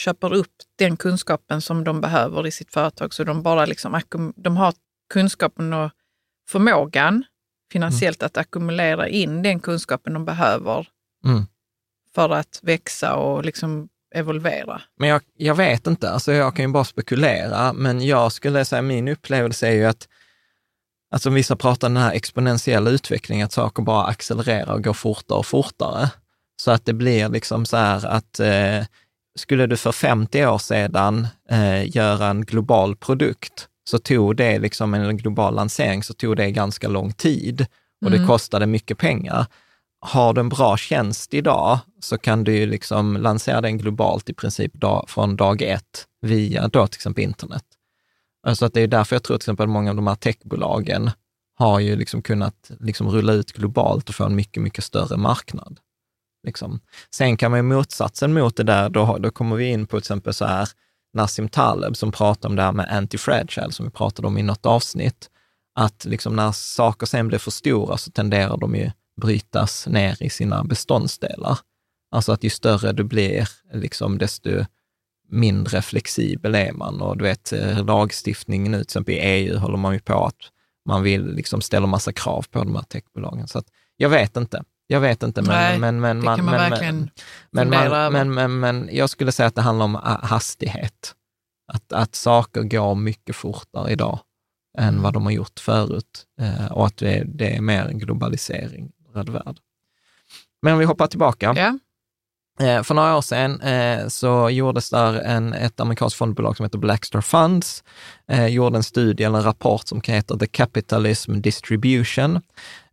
köper upp den kunskapen som de behöver i sitt företag, så de bara liksom de har kunskapen och förmågan finansiellt att ackumulera in den kunskapen de behöver Mm. För att växa och liksom evolvera. Men jag, jag vet inte, alltså jag kan ju bara spekulera, men jag skulle säga min upplevelse är ju att Alltså vissa pratar om den här exponentiella utvecklingen, att saker bara accelererar och går fortare och fortare. Så att det blir liksom så här att eh, skulle du för 50 år sedan eh, göra en global produkt, så tog det liksom en global lansering, så tog det ganska lång tid och det kostade mycket pengar. Har du en bra tjänst idag så kan du ju liksom lansera den globalt i princip dag, från dag ett via då till exempel internet. Alltså att det är därför jag tror till exempel att många av de här techbolagen har ju liksom kunnat liksom rulla ut globalt och få en mycket, mycket större marknad. Liksom. Sen kan man ju motsatsen mot det där, då, då kommer vi in på till exempel så här Nassim Taleb som pratar om det här med anti-fragile, som vi pratade om i något avsnitt, att liksom när saker sen blir för stora så tenderar de ju brytas ner i sina beståndsdelar. Alltså att ju större du blir, liksom, desto mindre flexibel är man. Och du vet, eh, lagstiftningen nu, till exempel i EU, håller man ju på att man vill liksom ställa massa krav på de här techbolagen. Så att jag vet inte. Jag vet inte, men, Nej, men, men, det man, kan man men, verkligen men, fundera man, över. men, men, men jag skulle säga att det handlar om ah, hastighet. Att, att saker går mycket fortare idag än vad de har gjort förut eh, och att det, är- mer en globalisering värld. Men om vi hoppar tillbaka. Ja. Eh, För några år sedan eh, så gjordes där en, ett amerikanskt fondbolag som heter Blackstar Funds, eh, gjorde en studie eller en rapport som heter The Capitalism Distribution.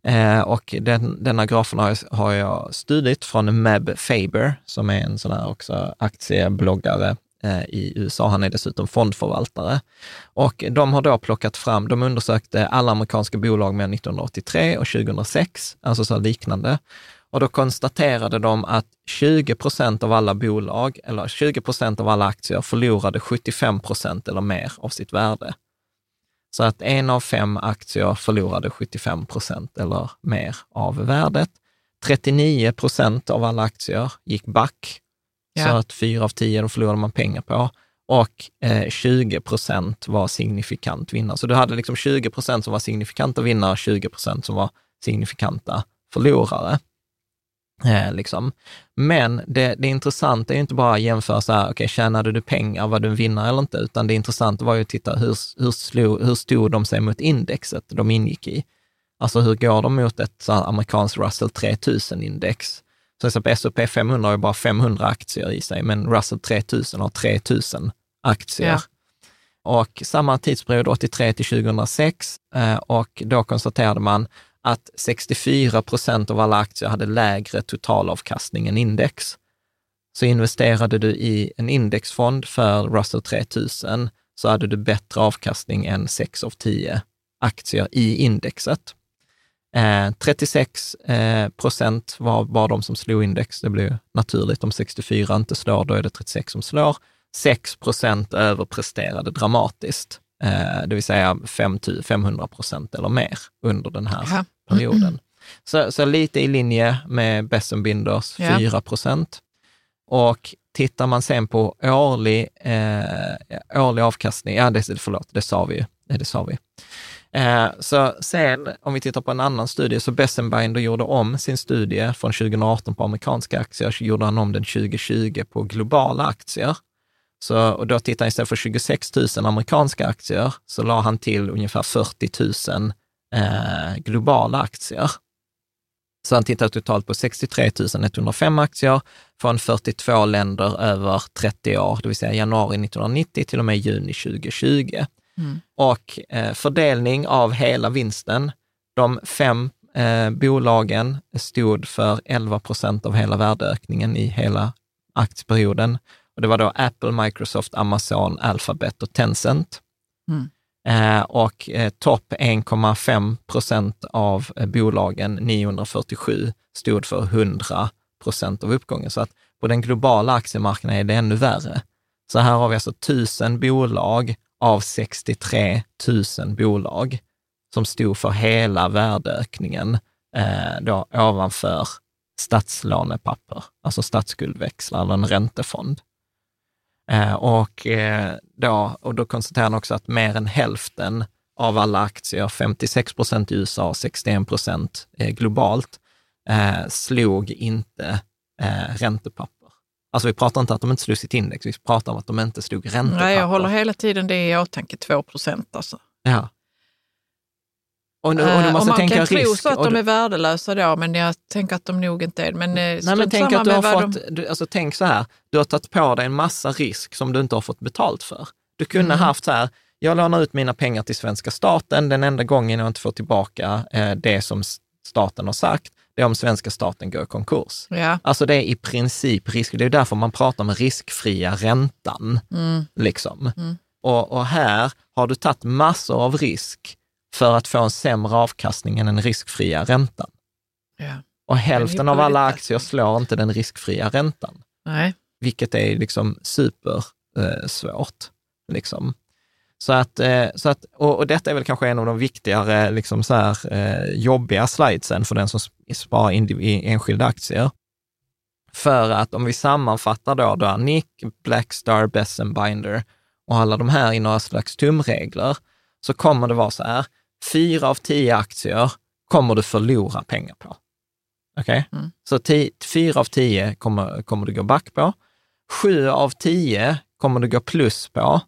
Eh, och den, denna grafen har jag, har jag studiet från Meb Faber, som är en sån här också aktiebloggare Eh, i USA. Han är dessutom fondförvaltare. Och de har då plockat fram, de undersökte alla amerikanska bolag mellan 1983 och 2006, alltså så liknande. Och då konstaterade de att 20 procent av alla bolag, eller 20 procent av alla aktier förlorade 75 procent eller mer av sitt värde. Så att en av fem aktier förlorade 75 procent eller mer av värdet. 39 procent av alla aktier gick back, så Ja. att fyra av tio då förlorade man pengar på. Och eh, 20 procent var signifikant vinnare. Så du hade liksom 20 procent som var signifikanta vinnare, 20 procent som var signifikanta förlorare. Eh, liksom. Men det, det intressanta är ju inte bara att jämföra så här, okej, tjänade du pengar, var du en vinnare eller inte, utan det intressanta var ju att titta hur, hur, slog, hur stod de sig mot indexet de ingick i. Alltså hur går de mot ett så amerikanskt Russell 3000-index? Så till exempel S&P 500 har ju bara 500 aktier i sig, men Russell 3000 har 3000 aktier. Ja. Och samma tidsperiod, 83 till 2006, eh, och då konstaterade man att 64 procent av alla aktier hade lägre totalavkastning än index. Så investerade du i en indexfond för Russell 3000 så hade du bättre avkastning än 6 av 10 aktier i indexet. Eh, 36 eh, procent var bara de som slog index. Det blir naturligt. Om 64 inte slår, då är det 36 som slår. 6 procent överpresterade dramatiskt, eh, det vill säga 500 procent eller mer under den här Ja. perioden. Så, så lite i linje med Bessenbinders Ja. 4 procent. Och tittar man sen på årlig, eh, årlig avkastning, ja det, förlåt, det sa vi ju. Det sa vi. Eh, så sen, om vi tittar på en annan studie, så Bessenbinder gjorde om sin studie från 2018 på amerikanska aktier, så gjorde han om den 2020 på globala aktier. Så, och då tittade han istället för 26 000 amerikanska aktier, så la han till ungefär 40 000 eh, globala aktier. Så han tittar totalt på 63 105 aktier från 42 länder över 30 år, det vill säga januari 1990 till och med juni 2020. Mm. Och eh, fördelning av hela vinsten. De fem eh, bolagen stod för 11 procent av hela värdeökningen i hela aktieperioden. Och det var då Apple, Microsoft, Amazon, Alphabet och Tencent. Mm. Eh, och eh, topp 1,5 procent av eh, bolagen, 947, stod för 100 procent av uppgången. Så att på den globala aktiemarknaden är det ännu värre. Så här har vi alltså 1000 bolag av 63 000 bolag som stod för hela värdeökningen eh, då ovanför statslånepapper, alltså statsskuldväxlar eller en räntefond. Eh, och, eh, då, och då konstaterar han också att mer än hälften av alla aktier, 56 procent i USA, och 61 procent eh, globalt, eh, slog inte eh, räntepapper. Alltså vi pratar inte att de inte slog sitt index, vi pratar om att de inte slog räntepapper. Nej, jag håller hela tiden det i åtanke, 2 procent alltså. Ja. Och, nu, och du Eh, måste man tänka kan tro risk. så att och de är värdelösa då, men jag tänker att de nog inte är. Men, eh, Nej, men tänk att du har fått, du, alltså tänk så här, du har tagit på dig en massa risk som du inte har fått betalt för. Du kunde Mm. haft så här, jag lånar ut mina pengar till svenska staten, den enda gången jag inte får tillbaka eh, det som staten har sagt, det är om svenska staten går i konkurs. Ja, Alltså det är i princip risk, det är därför man pratar om riskfria räntan. mm, Liksom. Mm. Och, och här har du tagit massor av risk för att få en sämre avkastning än den riskfria räntan. ja. Och hälften av alla aktier slår inte den riskfria räntan, Nej. vilket är liksom super eh. Liksom. Så att, eh, så att, och, och detta är väl kanske en av de viktigare, liksom så här, eh, jobbiga slidesen för den som sp- sparar i enskilda aktier. För att om vi sammanfattar då, då Nick, Blackstar, Bessenbinder och alla de här i några slags tumregler, så kommer det vara så här, fyra av tio aktier kommer du förlora pengar på. Okej? Mm. Så fyra av tio kommer, kommer du gå back på. Sju av tio kommer du gå plus på,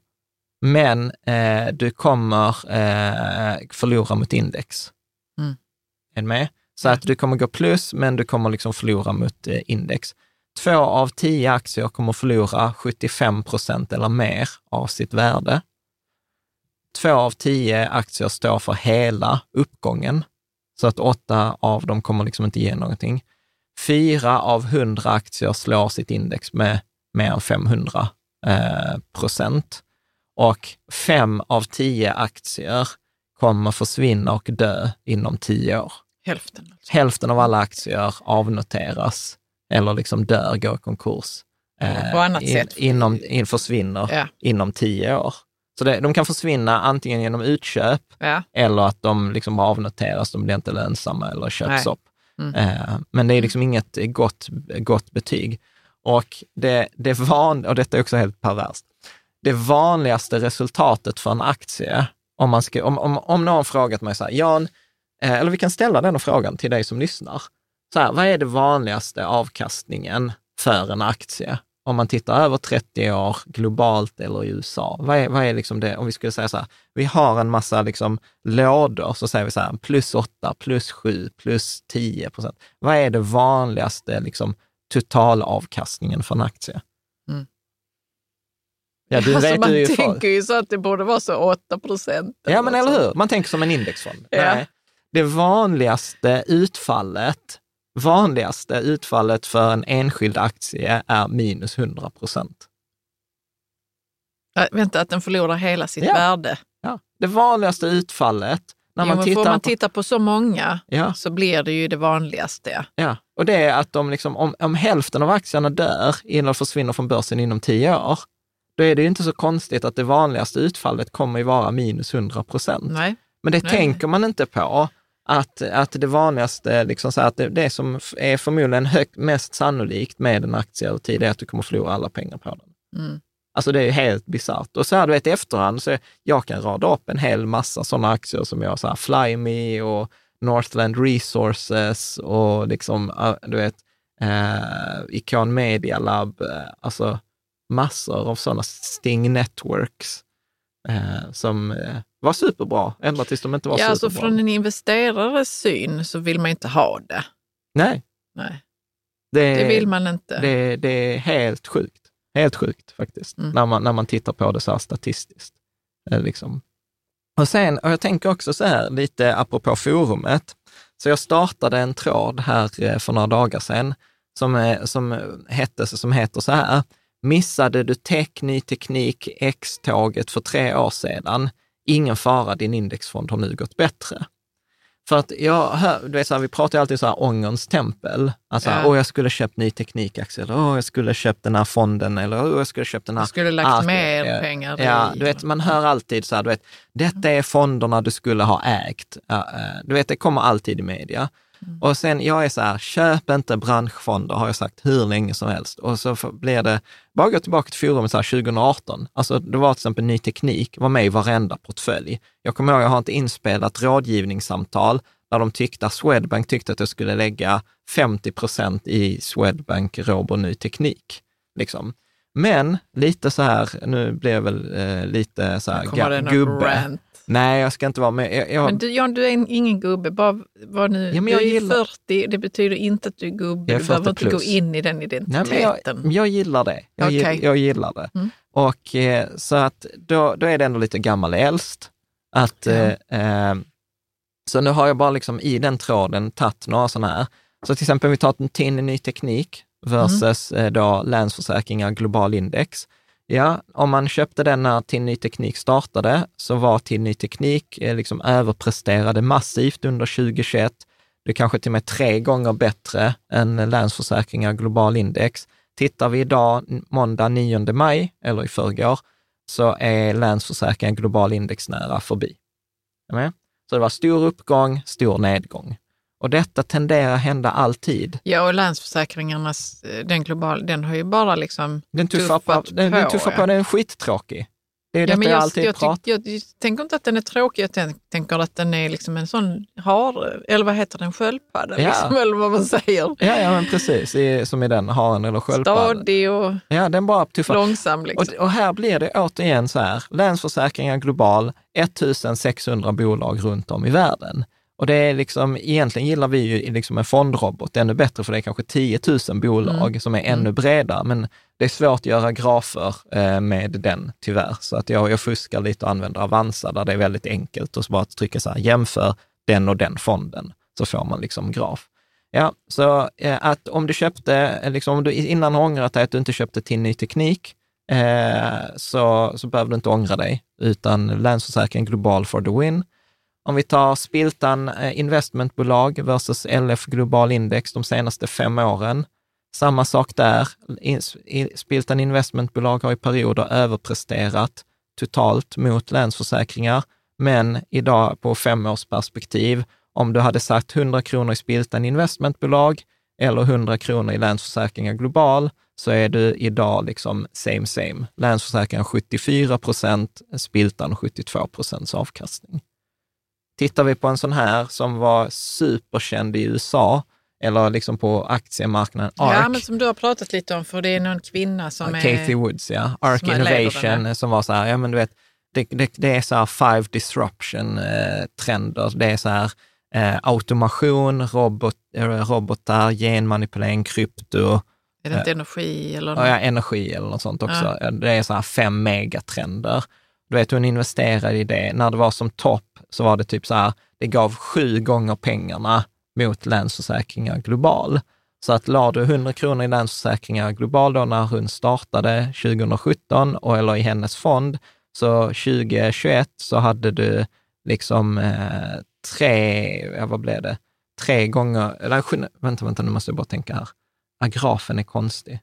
men eh, du kommer eh, förlora mot index. Mm. Är du med? Så att du kommer gå plus, men du kommer liksom förlora mot eh, index. Två av tio aktier kommer förlora 75 procent eller mer av sitt värde. Två av tio aktier står för hela uppgången, så att åtta av dem kommer liksom inte ge någonting. Fyra av hundra aktier slår sitt index med mer än 500 eh, procent. Och fem av tio aktier kommer försvinna och dö inom tio år. Hälften. Alltså. Hälften av alla aktier avnoteras eller liksom dör, går i konkurs. eh, På annat in, sätt. Inom, in, försvinner Ja, inom tio år. Så det, de kan försvinna antingen genom utköp ja. eller att de liksom avnoteras, de blir inte lönsamma eller köps Nej. upp. Mm. Eh, men det är liksom inget gott, gott betyg. Och, det, det van, och detta är också helt perverst, det vanligaste resultatet för en aktie, om, man ska, om, om, om någon frågat mig så här, Jan, eh, eller vi kan ställa den frågan till dig som lyssnar. Så här, vad är det vanligaste avkastningen för en aktie? Om man tittar över 30 år globalt eller i USA, vad är, vad är liksom det, om vi skulle säga så här, vi har en massa liksom lådor, så säger vi så här, plus 8, plus 7, plus 10 procent. Vad är det vanligaste liksom, totalavkastningen för en aktie? Ja, du alltså, man ju tänker ju så att det borde vara så 8 procent. Ja, men eller hur? Man tänker som en indexfond. Ja. Nej. Det vanligaste utfallet vanligaste utfallet för en enskild aktie är minus 100 procent. Äh, vänta, att den förlorar hela sitt Ja. värde. Ja. Det vanligaste utfallet när jo, man men tittar får man på... titta på så många Ja. så blir det ju det vanligaste. Ja, och det är att de liksom, om, om hälften av aktierna dör de försvinner från börsen inom tio år, då är det ju inte så konstigt att det vanligaste utfallet kommer ju vara minus 100 procent. Men det Nej. tänker man inte på, att, att det vanligaste, liksom så att det, det som är förmodligen högt, mest sannolikt med en aktie över tid är att du kommer förlora alla pengar på den. Mm. Alltså det är ju helt bisarrt. Och så här, du vet i efterhand, så jag kan rada upp en hel massa sådana aktier som jag, så här, Flyme och Northland Resources och liksom, du vet, eh, Icon Media Lab, eh, alltså massor av sådana Sting Networks eh, som eh, var superbra, ända tills de inte var Ja, alltså superbra. från en investerares syn så vill man inte ha det. Nej, Nej, det, det vill man inte. det, det är helt sjukt. Helt sjukt faktiskt, Mm. när, man, när man tittar på det så här statistiskt. Eh, liksom. Och sen, och jag tänker också så här, lite apropå forumet, så jag startade en tråd här eh, för några dagar sedan som, som, hette, som heter så här, missade du tech, ny teknik, X-tåget för tre år sedan? Ingen fara, din indexfond har nu gått bättre. För att jag hör, du vet, så här, vi pratar ju alltid så här ångerns tempel. Alltså, Ja. åh, jag skulle köpt ny teknikaktie, eller åh, jag skulle köpt den här fonden, eller åh, jag skulle köpt den här Jag skulle lagt Ah, mer pengar Ja, i. du vet, man hör alltid så här, du vet, detta är fonderna du skulle ha ägt. Eh, Du vet, det kommer alltid i media. Mm. Och sen, jag är så här, köp inte branschfonder, har jag sagt hur länge som helst. Och så blir det, bara gå tillbaka till forumet så här 2018. Alltså, det var till exempel ny teknik, var med i varenda portfölj. Jag kommer ihåg, jag har ett inspelat rådgivningssamtal där de tyckte, Swedbank tyckte att jag skulle lägga 50 procent i Swedbank Robur Ny Teknik. Liksom. Men lite så här, nu blir jag väl eh, lite så här gubbe. Nej, jag ska inte vara med. Jag, jag, Men du, Jan, du är en, ingen gubbe. Bara, var nu, Ja, men jag du är gillar- 40, det betyder inte att du är gubbe. Jag är Du behöver 40 inte gå plus. in i den Nej, identiteten. men jag, jag gillar det. Jag, Okej. gill, jag gillar det. Mm. Och eh, så att då, då är det ändå lite gammal äldst. Att, Ja. eh, så nu har jag bara liksom i den tråden tagit några sådana här. Så till exempel om vi tar en TIN ny teknik versus eh, då Länsförsäkringar Global Index. Ja, om man köpte den när TIN ny teknik startade så var TIN ny teknik eh, liksom överpresterade massivt under 2021. Det är kanske till och med tre gånger bättre än Länsförsäkringar Global Index. Tittar vi idag, måndag 9 maj, eller i förrgår, så är Länsförsäkringar Global Index nära förbi. Så det var stor uppgång, stor nedgång. Och detta tenderar hända alltid. Ja, och Länsförsäkringarnas, eh, den global, den har ju bara liksom Den tuffar på, tuffat den, den tuffar på ja. den är skittråkig. Det är Ja, men jag, jag, alltid jag, tyck, jag, jag tänker inte att den är tråkig, jag tänk, tänker att den är liksom en sån har, eller vad heter den, sköldpadda, Ja. liksom, eller vad man säger. Ja, ja, men precis. I, som i den haren eller sköldpaddan. Stadig och Ja, den bara tuffar. långsam. Liksom. Och, och här blir det återigen så här, Länsförsäkringar Global, 1600 bolag runt om i världen. Och det är liksom, egentligen gillar vi ju liksom en fondrobot ännu bättre, för det är kanske 10 000 bolag Mm. som är ännu bredare, men det är svårt att göra grafer eh, med den tyvärr. Så att jag, jag fuskar lite och använder Avanza, där det är väldigt enkelt att bara trycka så här, jämför den och den fonden, så får man liksom graf. Ja, så eh, att om du köpte, eh, liksom, om du innan har ångrat dig att du inte köpte till ny teknik, eh, så, så behöver du inte ångra dig, utan Länsförsäkring Global for the win. Om vi tar Spiltan eh, investmentbolag versus LF Global Index de senaste fem åren, samma sak där. Spiltan investmentbolag har i perioder överpresterat totalt mot Länsförsäkringar, men idag på femårsperspektiv, om du hade satt 100 kronor i Spiltan investmentbolag eller 100 kronor i Länsförsäkringar Global, så är du idag liksom same same. Länsförsäkringar 74 procent, Spiltan 72 procents avkastning. Tittar vi på en sån här som var superkänd i USA, eller liksom på aktiemarknaden, ARK, Ja, men som du har pratat lite om, för det är någon kvinna som Ja, är... Kathy Woods, ja. Arc som Innovation, ja. som var så här, ja men du vet, det, det, det är så här five disruption-trender. det är så här eh, automation, robot, eh, robotar, genmanipulering, krypto, Är det inte energi eller och ja, energi eller något sånt också. Det är så här fem megatrender. Du vet, hon investerade i det. När det var som topp så var det typ så här, det gav sju gånger pengarna mot Länsförsäkringar Global. Så att la du 100 kronor i Länsförsäkringar Global då när hon startade 2017, och, eller i hennes fond, så 2021 så hade du liksom eh, tre, ja, vad blev det, tre gånger, eller vänta, vänta, nu måste jag bara tänka här. Ja, grafen är konstig.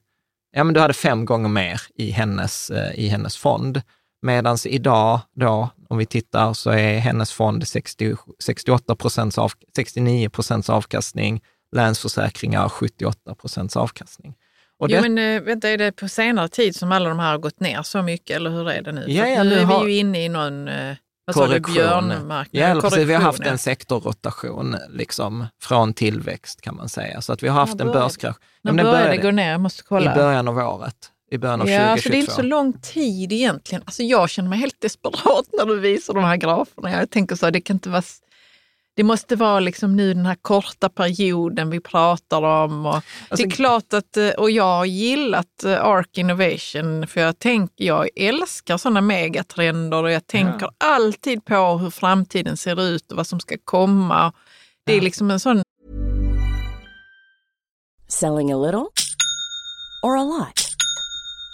Ja, men du hade fem gånger mer i hennes, eh, i hennes fond. Medan idag, då, om vi tittar, så är hennes fond 60, 68 procents av, 69 procents avkastning, Länsförsäkringar 78 procents avkastning. Och jo, men äh, vänta, är det på senare tid som alla de här har gått ner så mycket, eller hur är det nu? Ja, ja, nu är har... vi ju inne i någon äh, vad korrektion. Björnmarknad? Ja, precis, vi har haft en sektorrotation liksom, från tillväxt kan man säga. Så att vi har haft en börskrasch. När började det gå ner? Jag måste kolla. I början av året. I början av ja, 2022. Alltså det är inte så lång tid egentligen. Alltså jag känner mig helt desperat när du visar de här graferna. Jag tänker så, det kan inte vara det måste vara liksom nu den här korta perioden vi pratar om. Och alltså, det är klart att, eh, och jag har gillat eh, ARK Innovation för jag, tänk, jag älskar sådana megatrender och jag tänker ja. alltid på hur framtiden ser ut och vad som ska komma. Det är liksom en sån... Selling a little or a lot?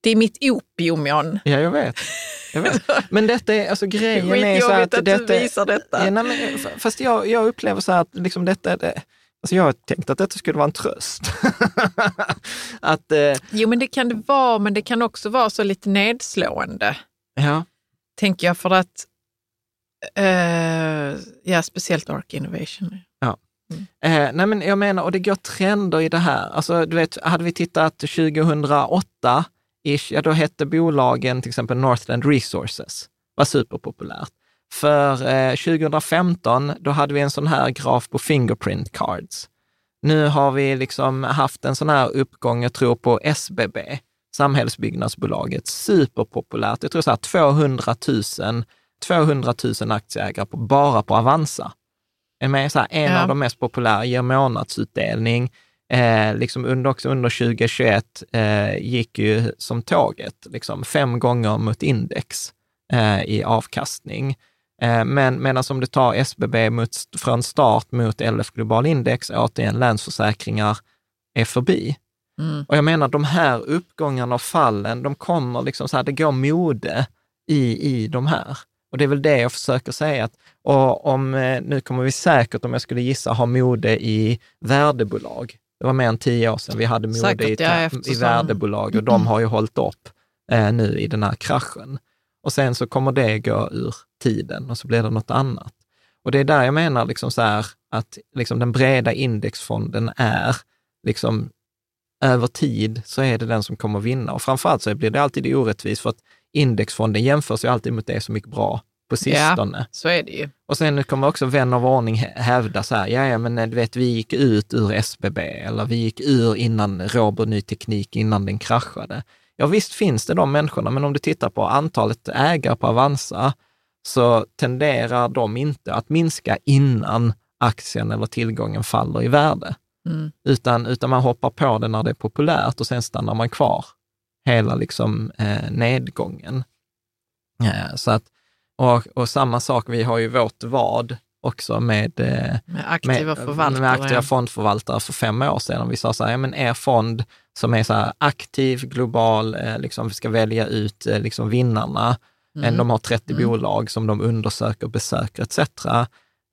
Det är mitt opium, John. Ja, jag vet. Jag vet. Men detta är, alltså grejen är så att... att detta, du visar detta. Ja, nej, fast jag, jag upplever så att liksom detta, det, alltså jag har tänkt att detta skulle vara en tröst. att, eh, jo, men det kan det vara, men det kan också vara så lite nedslående. Ja. Tänker jag, för att, eh, ja, speciellt Arc Innovation. Ja. Mm. Eh, nej men jag menar, och det går trender i det här. Alltså, du vet, hade vi tittat 2008 ish, ja då hette bolagen till exempel Northland Resources, var superpopulärt. För eh, 2015, då hade vi en sån här graf på Fingerprint Cards. Nu har vi liksom haft en sån här uppgång, jag tror på SBB, Samhällsbyggnadsbolaget, superpopulärt. Jag tror så här 200 000, 200 000 aktieägare på, bara på Avanza. Är med, så här, en ja. av de mest populära, ger månadsutdelning, eh, liksom under, också under 2021 eh, gick ju som tåget, liksom fem gånger mot index eh, i avkastning. Eh, men medan om du tar SBB mot, från start mot LF Global Index, återigen Länsförsäkringar, är förbi. Mm. Och jag menar, de här uppgångarna och fallen, de kommer liksom så här, det går mode i, i de här. Och det är väl det jag försöker säga. Att, och om, eh, nu kommer vi säkert, om jag skulle gissa, ha mode i värdebolag. Det var mer än tio år sedan vi hade mode Säkert, i, ja, i värdebolag och de har ju hållit upp eh, nu i den här kraschen. Och sen så kommer det gå ur tiden och så blir det något annat. Och det är där jag menar liksom så här, att liksom den breda indexfonden är, liksom, över tid så är det den som kommer vinna. Och framförallt så blir det alltid orättvist för att indexfonden jämförs ju alltid mot det som gick bra på sistone. Ja, så är det ju. Och sen kommer också vän av ordning hävda så här, ja, ja men du vet, vi gick ut ur SBB eller vi gick ur innan Robot Ny Teknik, innan den kraschade. Ja, visst finns det de människorna, men om du tittar på antalet ägare på Avanza, så tenderar de inte att minska innan aktien eller tillgången faller i värde. Mm. Utan, utan man hoppar på det när det är populärt och sen stannar man kvar hela liksom, eh, nedgången. Eh, så att, och, och samma sak, vi har ju vårt vad också med, eh, Med aktiva förvaltare. med aktiva fondförvaltare för fem år sedan. Vi sa så här, ja, men er fond som är så här aktiv, global, eh, liksom vi ska välja ut eh, liksom vinnarna. Mm. De har 30 Mm. bolag som de undersöker, besöker etc.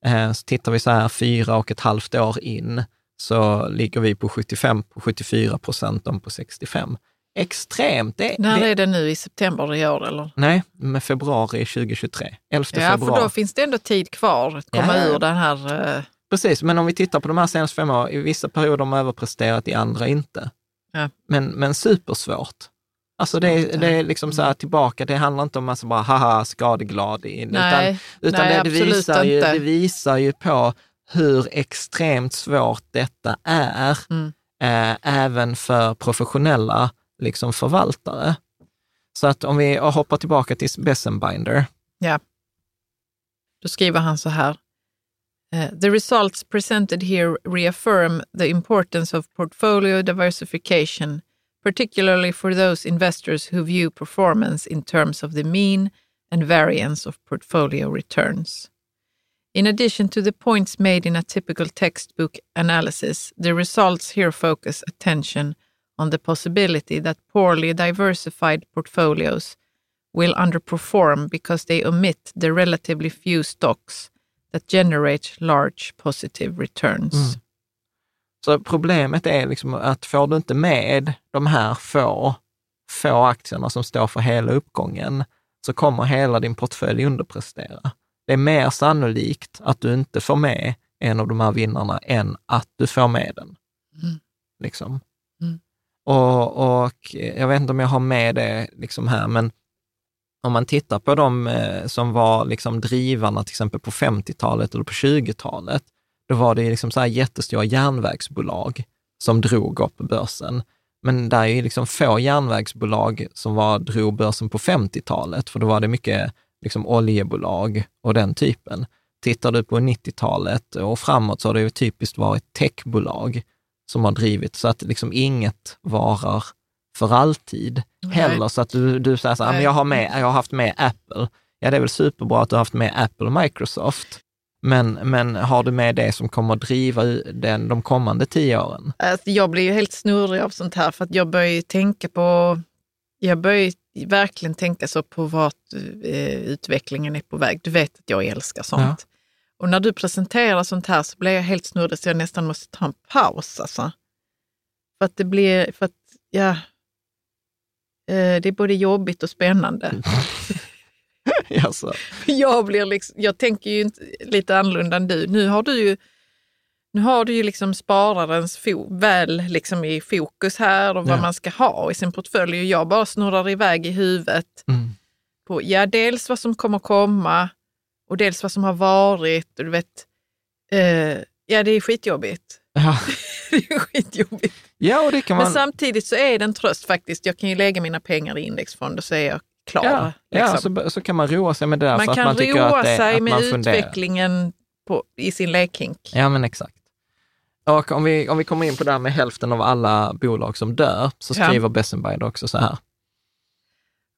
Eh, Så tittar vi så här fyra och ett halvt år in, så ligger vi på 75, på 74 procent, de på 65. Extremt! Det, När det, är det nu i september i år eller? Nej, med februari 2023. 11 Ja, för februari. då finns det ändå tid kvar att komma Ja, ur den här... eh, Precis, men om vi tittar på de här senaste fem åren, i vissa perioder har de överpresterat, i andra inte. Ja. Men, men supersvårt. Alltså det, är- det är liksom så här tillbaka, det handlar inte om att bara haha skadeglad in, Nej, utan, utan nej, det, visar ju, det visar ju på hur extremt svårt detta är, Mm. eh, även för professionella liksom förvaltare. Så att om vi hoppar tillbaka till Bessenbinder, Då skriver han så här. Eh, the results presented here reaffirm the importance of portfolio diversification, particularly for those investors who view performance in terms of the mean and variance of portfolio returns. In addition to the points made in a typical textbook analysis, the results here focus attention on the possibility that poorly diversified portfolios will underperform because they omit the relatively few stocks that generate large positive returns. Mm. Så problemet är liksom att får du inte med de här få, få aktierna som står för hela uppgången, så kommer hela din portfölj underprestera. Det är mer sannolikt att du inte får med en av de här vinnarna än att du får med den. Mm. Liksom. Och, och jag vet inte om jag har med det liksom här, men om man tittar på de eh, som var liksom drivarna till exempel på 50-talet eller på 20-talet, då var det liksom så här jättestora järnvägsbolag som drog upp börsen. Men det är ju liksom få järnvägsbolag som var, drog börsen på 50-talet, för då var det mycket liksom oljebolag och den typen. Tittar du på 90-talet och framåt så har det ju typiskt varit techbolag som har drivit, så att liksom inget varar för alltid Nej. heller. Så att du, du säger så här, "Men Nej. jag har, med, jag har haft med Apple. Ja, det är väl superbra att du har haft med Apple och Microsoft. Men, men har du med det som kommer att driva den de kommande tio åren? Alltså, jag blir ju helt snurrig av sånt här för att jag börjar ju tänka på, jag börjar verkligen tänka så på vart eh, utvecklingen är på väg. Du vet att jag älskar sånt. Och när du presenterar sånt här så blir jag helt snurrig så jag nästan måste ta en paus. Alltså. För att det blir, för att, ja, eh, det är både jobbigt och spännande. alltså, jag, blir liksom, jag tänker ju inte lite annorlunda än du. Nu har du ju, nu har du ju liksom spararens fo, väl liksom i fokus här och vad Ja. man ska ha i sin portfölj. Och jag bara snurrar iväg i huvudet mm. på ja, dels vad som kommer komma och dels vad som har varit. Och du vet, eh, ja, det är skitjobbigt. ja. det är skitjobbigt. ja, och det kan man... Men samtidigt så är det en tröst faktiskt. Jag kan ju lägga mina pengar i indexfonder så är jag klar. ja, ja liksom. så, så kan man roa sig med det. där Man att kan man tycker roa att det, sig att med man funderar. utvecklingen på, i sin lekhink. Ja, men exakt. Och om vi, om vi kommer in på det här med hälften av alla bolag som dör, så Ja. skriver Bessenbinder också så här.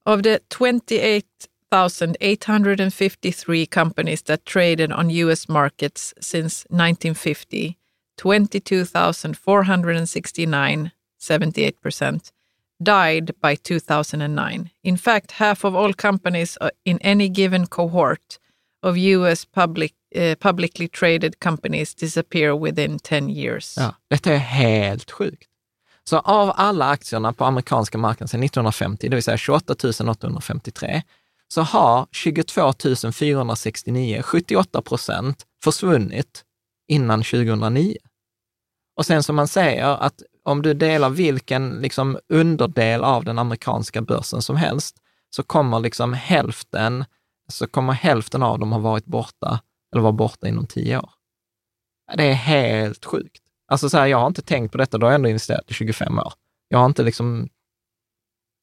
Of the 1853 companies that traded on US markets since 1950, 22,469, 78%, died by 2009. In fact, half of all companies uh, in any given cohort of US public, uh, publicly traded companies disappear within 10 years. Ja, detta är helt sjukt. Så av alla aktierna på amerikanska marknaden sedan 1950, det vill säga 28 853, så har 22 469, 78 procent, försvunnit innan 2009. Och sen som man säger att om du delar vilken liksom underdel av den amerikanska börsen som helst, så kommer liksom hälften, så kommer hälften av dem ha varit borta, eller vara borta inom tio år. Det är helt sjukt. Alltså så här, jag har inte tänkt på detta, då har jag ändå investerat i 25 år. Jag har inte liksom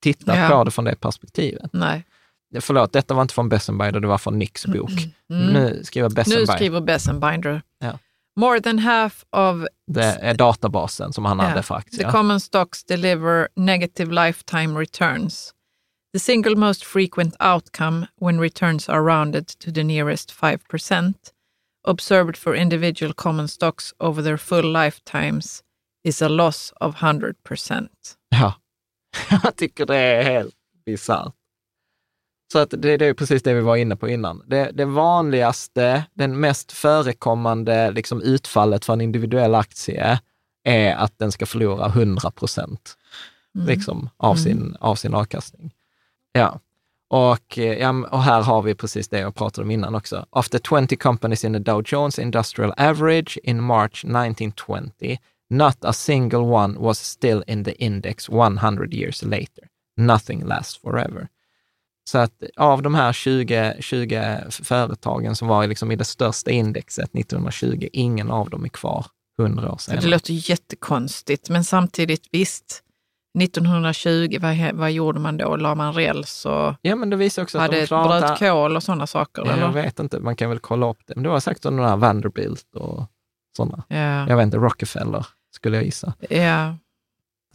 tittat Ja. på det från det perspektivet. Nej. Förlåt, detta var inte från Bessenbinder, det var från Nicks bok. Mm. Nu skriver Nu Bessenbinder. skriver Bessenbinder. Ja. More than half of Det är databasen som han Yeah. hade för the aktier. common stocks deliver negative lifetime returns. The single most frequent outcome when returns are rounded to the nearest 5%, observed for individual common stocks over their full lifetimes, is a loss of 100%. Ja, jag tycker det är helt bisarrt. Så att det, det är precis det vi var inne på innan. Det, det vanligaste, den mest förekommande liksom utfallet för en individuell aktie är att den ska förlora 100 procent liksom, av, sin, av sin avkastning. Ja. Och, eh, ja, och här har vi precis det jag pratade om innan också. After 20 companies in the Dow Jones Industrial Average in March 1920, not a single one was still in the index 100 years later. Nothing lasts forever. Så att av de här 20, 20 företagen som var liksom i det största indexet 1920, ingen av dem är kvar 100 år Det senare. låter jättekonstigt, men samtidigt visst, 1920, vad, vad gjorde man då? La man räls och Ja, men det visar också att hade de ett klarar inte- brödkål och sådana saker? Ja, jag eller? vet inte, man kan väl kolla upp det. Men det var säkert här Vanderbilt och sådana. Ja. Jag vet inte, Rockefeller skulle jag gissa. ja.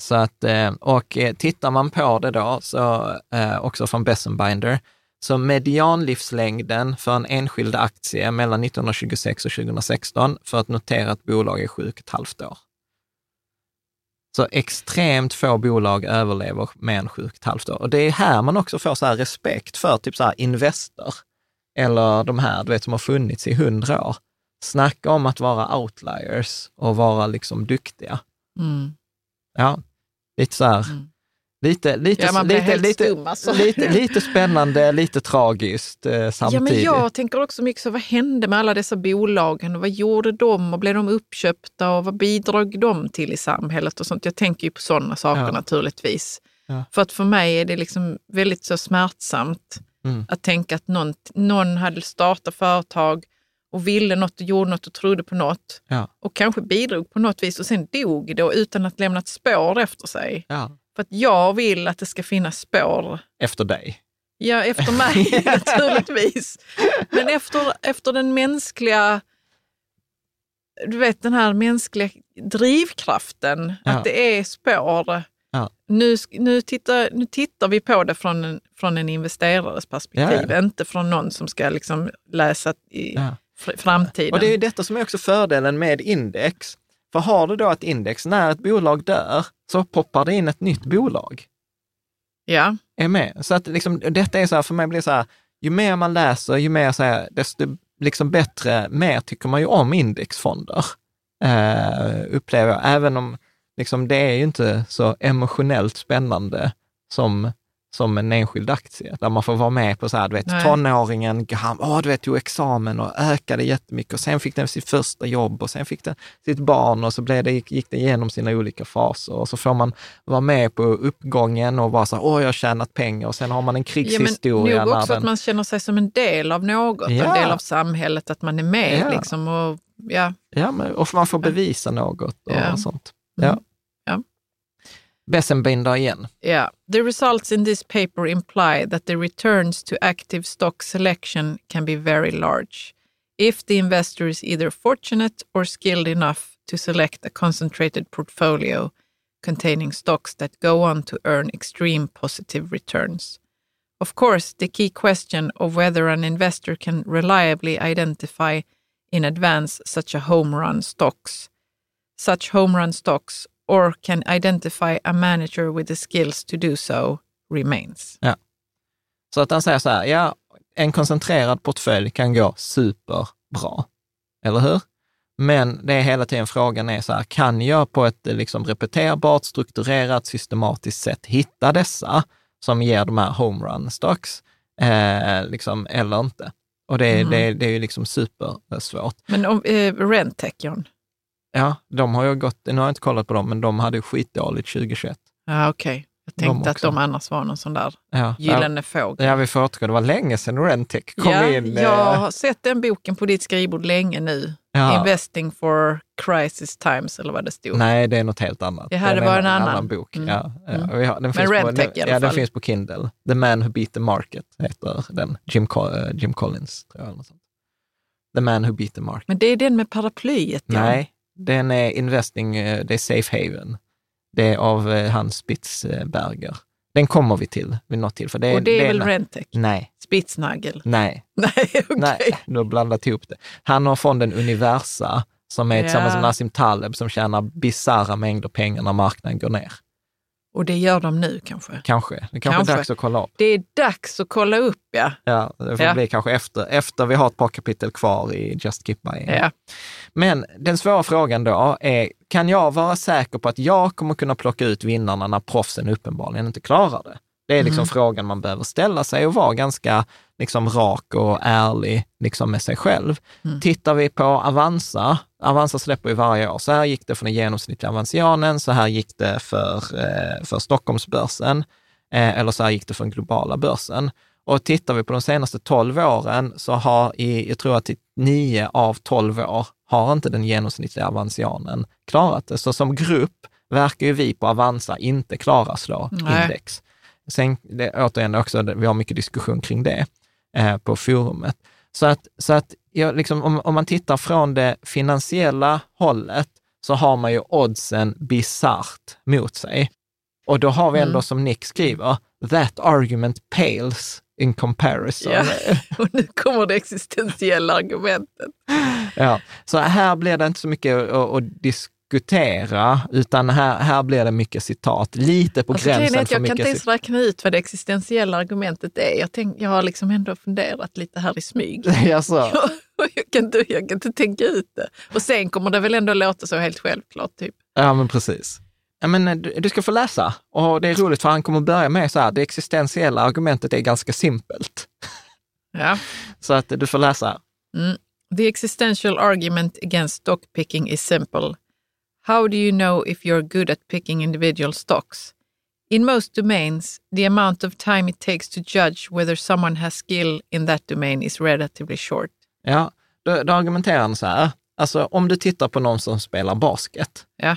Så att, eh, och eh, tittar man på det då, så eh, också från Bessenbinder, så medianlivslängden för en enskild aktie mellan 1926 och 2016 för ett noterat bolag är sju och ett halvt år. Så extremt få bolag överlever och ett halvt år. Och det är här man också får så här respekt för typ så här Investor, eller de här du vet, som har funnits i hundra år. Snacka om att vara outliers och vara liksom duktiga. Mm. Ja, lite så här, Mm. lite, lite, Ja, man blir lite, helt lite, stum, alltså. lite, lite spännande, lite tragiskt eh, Ja, samtidigt. men jag tänker också mycket så, vad hände med alla dessa bolagen och vad gjorde de och blev de uppköpta och vad bidrog de till i samhället och sånt. Jag tänker ju på sådana saker Ja. naturligtvis. Ja. För att för mig är det liksom väldigt så smärtsamt Mm. att tänka att någon, någon hade startat företag och ville något och gjorde något och trodde på något Ja. och kanske bidrog på något vis och sen dog det utan att lämna ett spår efter sig. Ja, För att jag vill att det ska finnas spår efter dig. Ja, efter mig naturligtvis. Men efter, efter den mänskliga, du vet den här mänskliga drivkraften, Ja. att det är spår. Ja. Nu, nu, tittar, nu tittar vi på det från en, från en investerares perspektiv, Ja, inte från någon som ska liksom läsa i framtiden. Och det är detta som är också fördelen med index. För har du då ett index, när ett bolag dör, så poppar det in ett nytt bolag. ja. Är med. Så att liksom, detta är så här, för mig blir det så här, ju mer man läser, ju mer så här, desto liksom bättre, mer tycker man ju om indexfonder. Eh, upplever jag, även om liksom, det är ju inte så emotionellt spännande som, som en enskild aktie, där man får vara med på så här, du vet, Nej. tonåringen, han, åh, du vet, tog examen och ökade jättemycket och sen fick den sitt första jobb och sen fick den sitt barn och så blev det, gick, det igenom sina olika faser och så får man vara med på uppgången och vara så här, åh, jag har tjänat pengar och sen har man en Ja, men krigshistoria. nog också den- att man känner sig som en del av något, Ja. en del av samhället, att man är med. Ja. Liksom, och, ja. Ja, men, och man får bevisa något och Ja. sånt. Mm. Ja. Ja. Bessenbinder igen. Yeah. The results in this paper imply that the returns to active stock selection can be very large if the investor is either fortunate or skilled enough to select a concentrated portfolio containing stocks that go on to earn extreme positive returns. Of course, the key question of whether an investor can reliably identify in advance such a home run stocks, such home run stocks, or can identify a manager with the skills to do so remains. Så att han säger så här, ja, en koncentrerad portfölj kan gå superbra, eller hur? Men det är hela tiden frågan är så här, kan jag på ett eh, liksom repeterbart, strukturerat, systematiskt sätt hitta dessa som ger de här homerun stocks, eh, liksom, eller inte? Och det, är- Mhm. det, det är ju liksom supersvårt. Men om, eh, Rentec, John? Ja, de har ju gått, nu har jag inte kollat på dem, men de hade skitdåligt 2021. Ja, okej. Jag De tänkte att också. de annars var någon sån där Ja, gyllene fågel. ja vi får återgå. Det var länge sedan Rentec kom ja, in. eh, jag har sett den boken på ditt skrivbord länge nu. ja. Investing for crisis times, eller vad det stod. Nej, det är något helt annat. Det här är var en annan. bok. Mm. Ja, ja. Mm. Vi har, den finns Rentec på, i alla ja, den fall. finns på Kindle. The Man Who Beat the Market heter den. Jim, eh, Jim Collins, tror jag. eller något sånt. The Man Who Beat the Market. Men det är den med paraplyet, ja. Nej, den är Investing, eh, det är Safe Haven. Det är av eh, Hans Spitzberger. Den kommer vi till vid något till. För det, Och det är väl en- Rentec? Nej, Spitsnagel? nej, Nej, okej. nej, du har blandat ihop det. Han har fonden Universa, som är Ja. tillsammans med Nassim Taleb, som tjänar bisarra mängder pengar när marknaden går ner. Och det gör de nu kanske? Kanske. Det kanske, Kanske. är dags att kolla upp. Det är dags att kolla upp, ja. Ja, det får Ja. bli kanske efter, efter vi har ett par kapitel kvar i Just Keep Buying. ja. Men den svåra frågan då är, kan jag vara säker på att jag kommer kunna plocka ut vinnarna när proffsen uppenbarligen inte klarar det? Det är liksom frågan man behöver ställa sig och vara ganska liksom rak och ärlig liksom med sig själv. Tittar vi på Avanza, Avanza släpper ju varje år, så här gick det för den genomsnittliga avansianen, så här gick det för, eh, för Stockholmsbörsen, eh, eller så här gick det för den globala börsen. Och tittar vi på de senaste 12 åren så har i, jag tror att i 9 av 12 år har inte den genomsnittliga avansianen klarat det. Så som grupp verkar ju vi på Avanza inte klara slå Nej. index. Sen, det, återigen också, vi har mycket diskussion kring det eh, på forumet. Så att, så att jag, liksom, om, om man tittar från det finansiella hållet så har man ju oddsen bisarrt mot sig. Och då har vi ändå, Mm. som Nick skriver, that argument pales in comparison. ja. Och nu kommer det existentiella argumentet. Ja, så här blir det inte så mycket att, att diskutera, utan här, här blir det mycket citat. Lite på Alltså, gränsen för jag kan mycket inte ens räkna ut vad det existentiella argumentet är. Jag, tänk, jag har liksom ändå funderat lite här i smyg. Alltså, jag, kan inte, jag kan inte tänka ut det. Och sen kommer det väl ändå låta så helt självklart. Typ. ja, men precis. Ja, men eh, du, du ska få läsa. Och det är roligt för han kommer börja med så här, det existentiella argumentet är ganska simpelt. Ja. Så att du får läsa. Mm. The existential argument against stock picking is simple. How do you know if you're good at picking individual stocks? In most domains, the amount of time it takes to judge whether someone has skill in that domain is relatively short. Ja, då, då argumenterar han så här, alltså om du tittar på någon som spelar basket, Ja.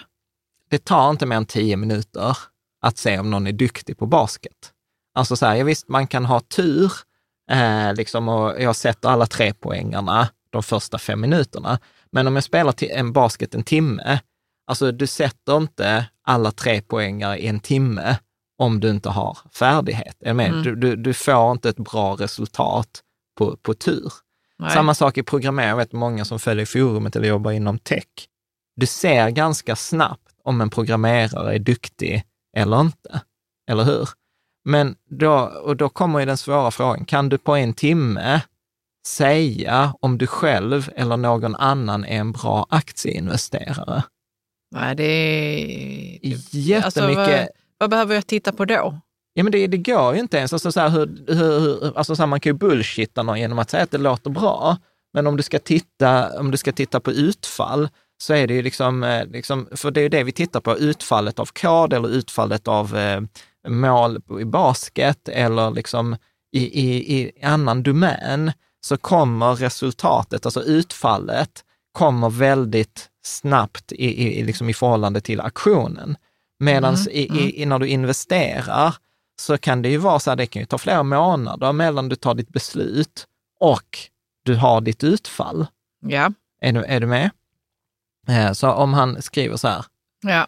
det tar inte mer än tio minuter att se om någon är duktig på basket. Alltså så här, ja, visst, man kan ha tur, eh, liksom, och jag sätter alla tre poängarna de första fem minuterna. Men om jag spelar en basket en timme, alltså du sätter inte alla tre poängar i en timme om du inte har färdighet. Är du, med? Mm. Du, du, du får inte ett bra resultat på, på tur. Nej. Samma sak i programmering, jag vet många som följer forumet eller jobbar inom tech. Du ser ganska snabbt om en programmerare är duktig eller inte, eller hur? Men då, och då kommer ju den svåra frågan, kan du på en timme säga om du själv eller någon annan är en bra aktieinvesterare? Nej, det är... Jättemycket. Alltså, vad, vad behöver jag titta på då? Ja, men det, det går ju inte ens. Alltså, så här, hur, hur, alltså, så här, man kan ju bullshitta någon genom att säga att det låter bra. Men om du ska titta, om du ska titta på utfall så är det ju liksom, eh, liksom, för det är det vi tittar på, utfallet av kod eller utfallet av eh, mål i basket eller liksom i, i, i annan domän, så kommer resultatet, alltså utfallet, kommer väldigt snabbt i, i, liksom i förhållande till aktionen. Medan Mm, i, i, i, när du investerar så kan det ju vara så här, det kan ju ta flera månader mellan du tar ditt beslut och du har ditt utfall. Ja. Är du, är du med? Eh, Så om han skriver så här, Ja.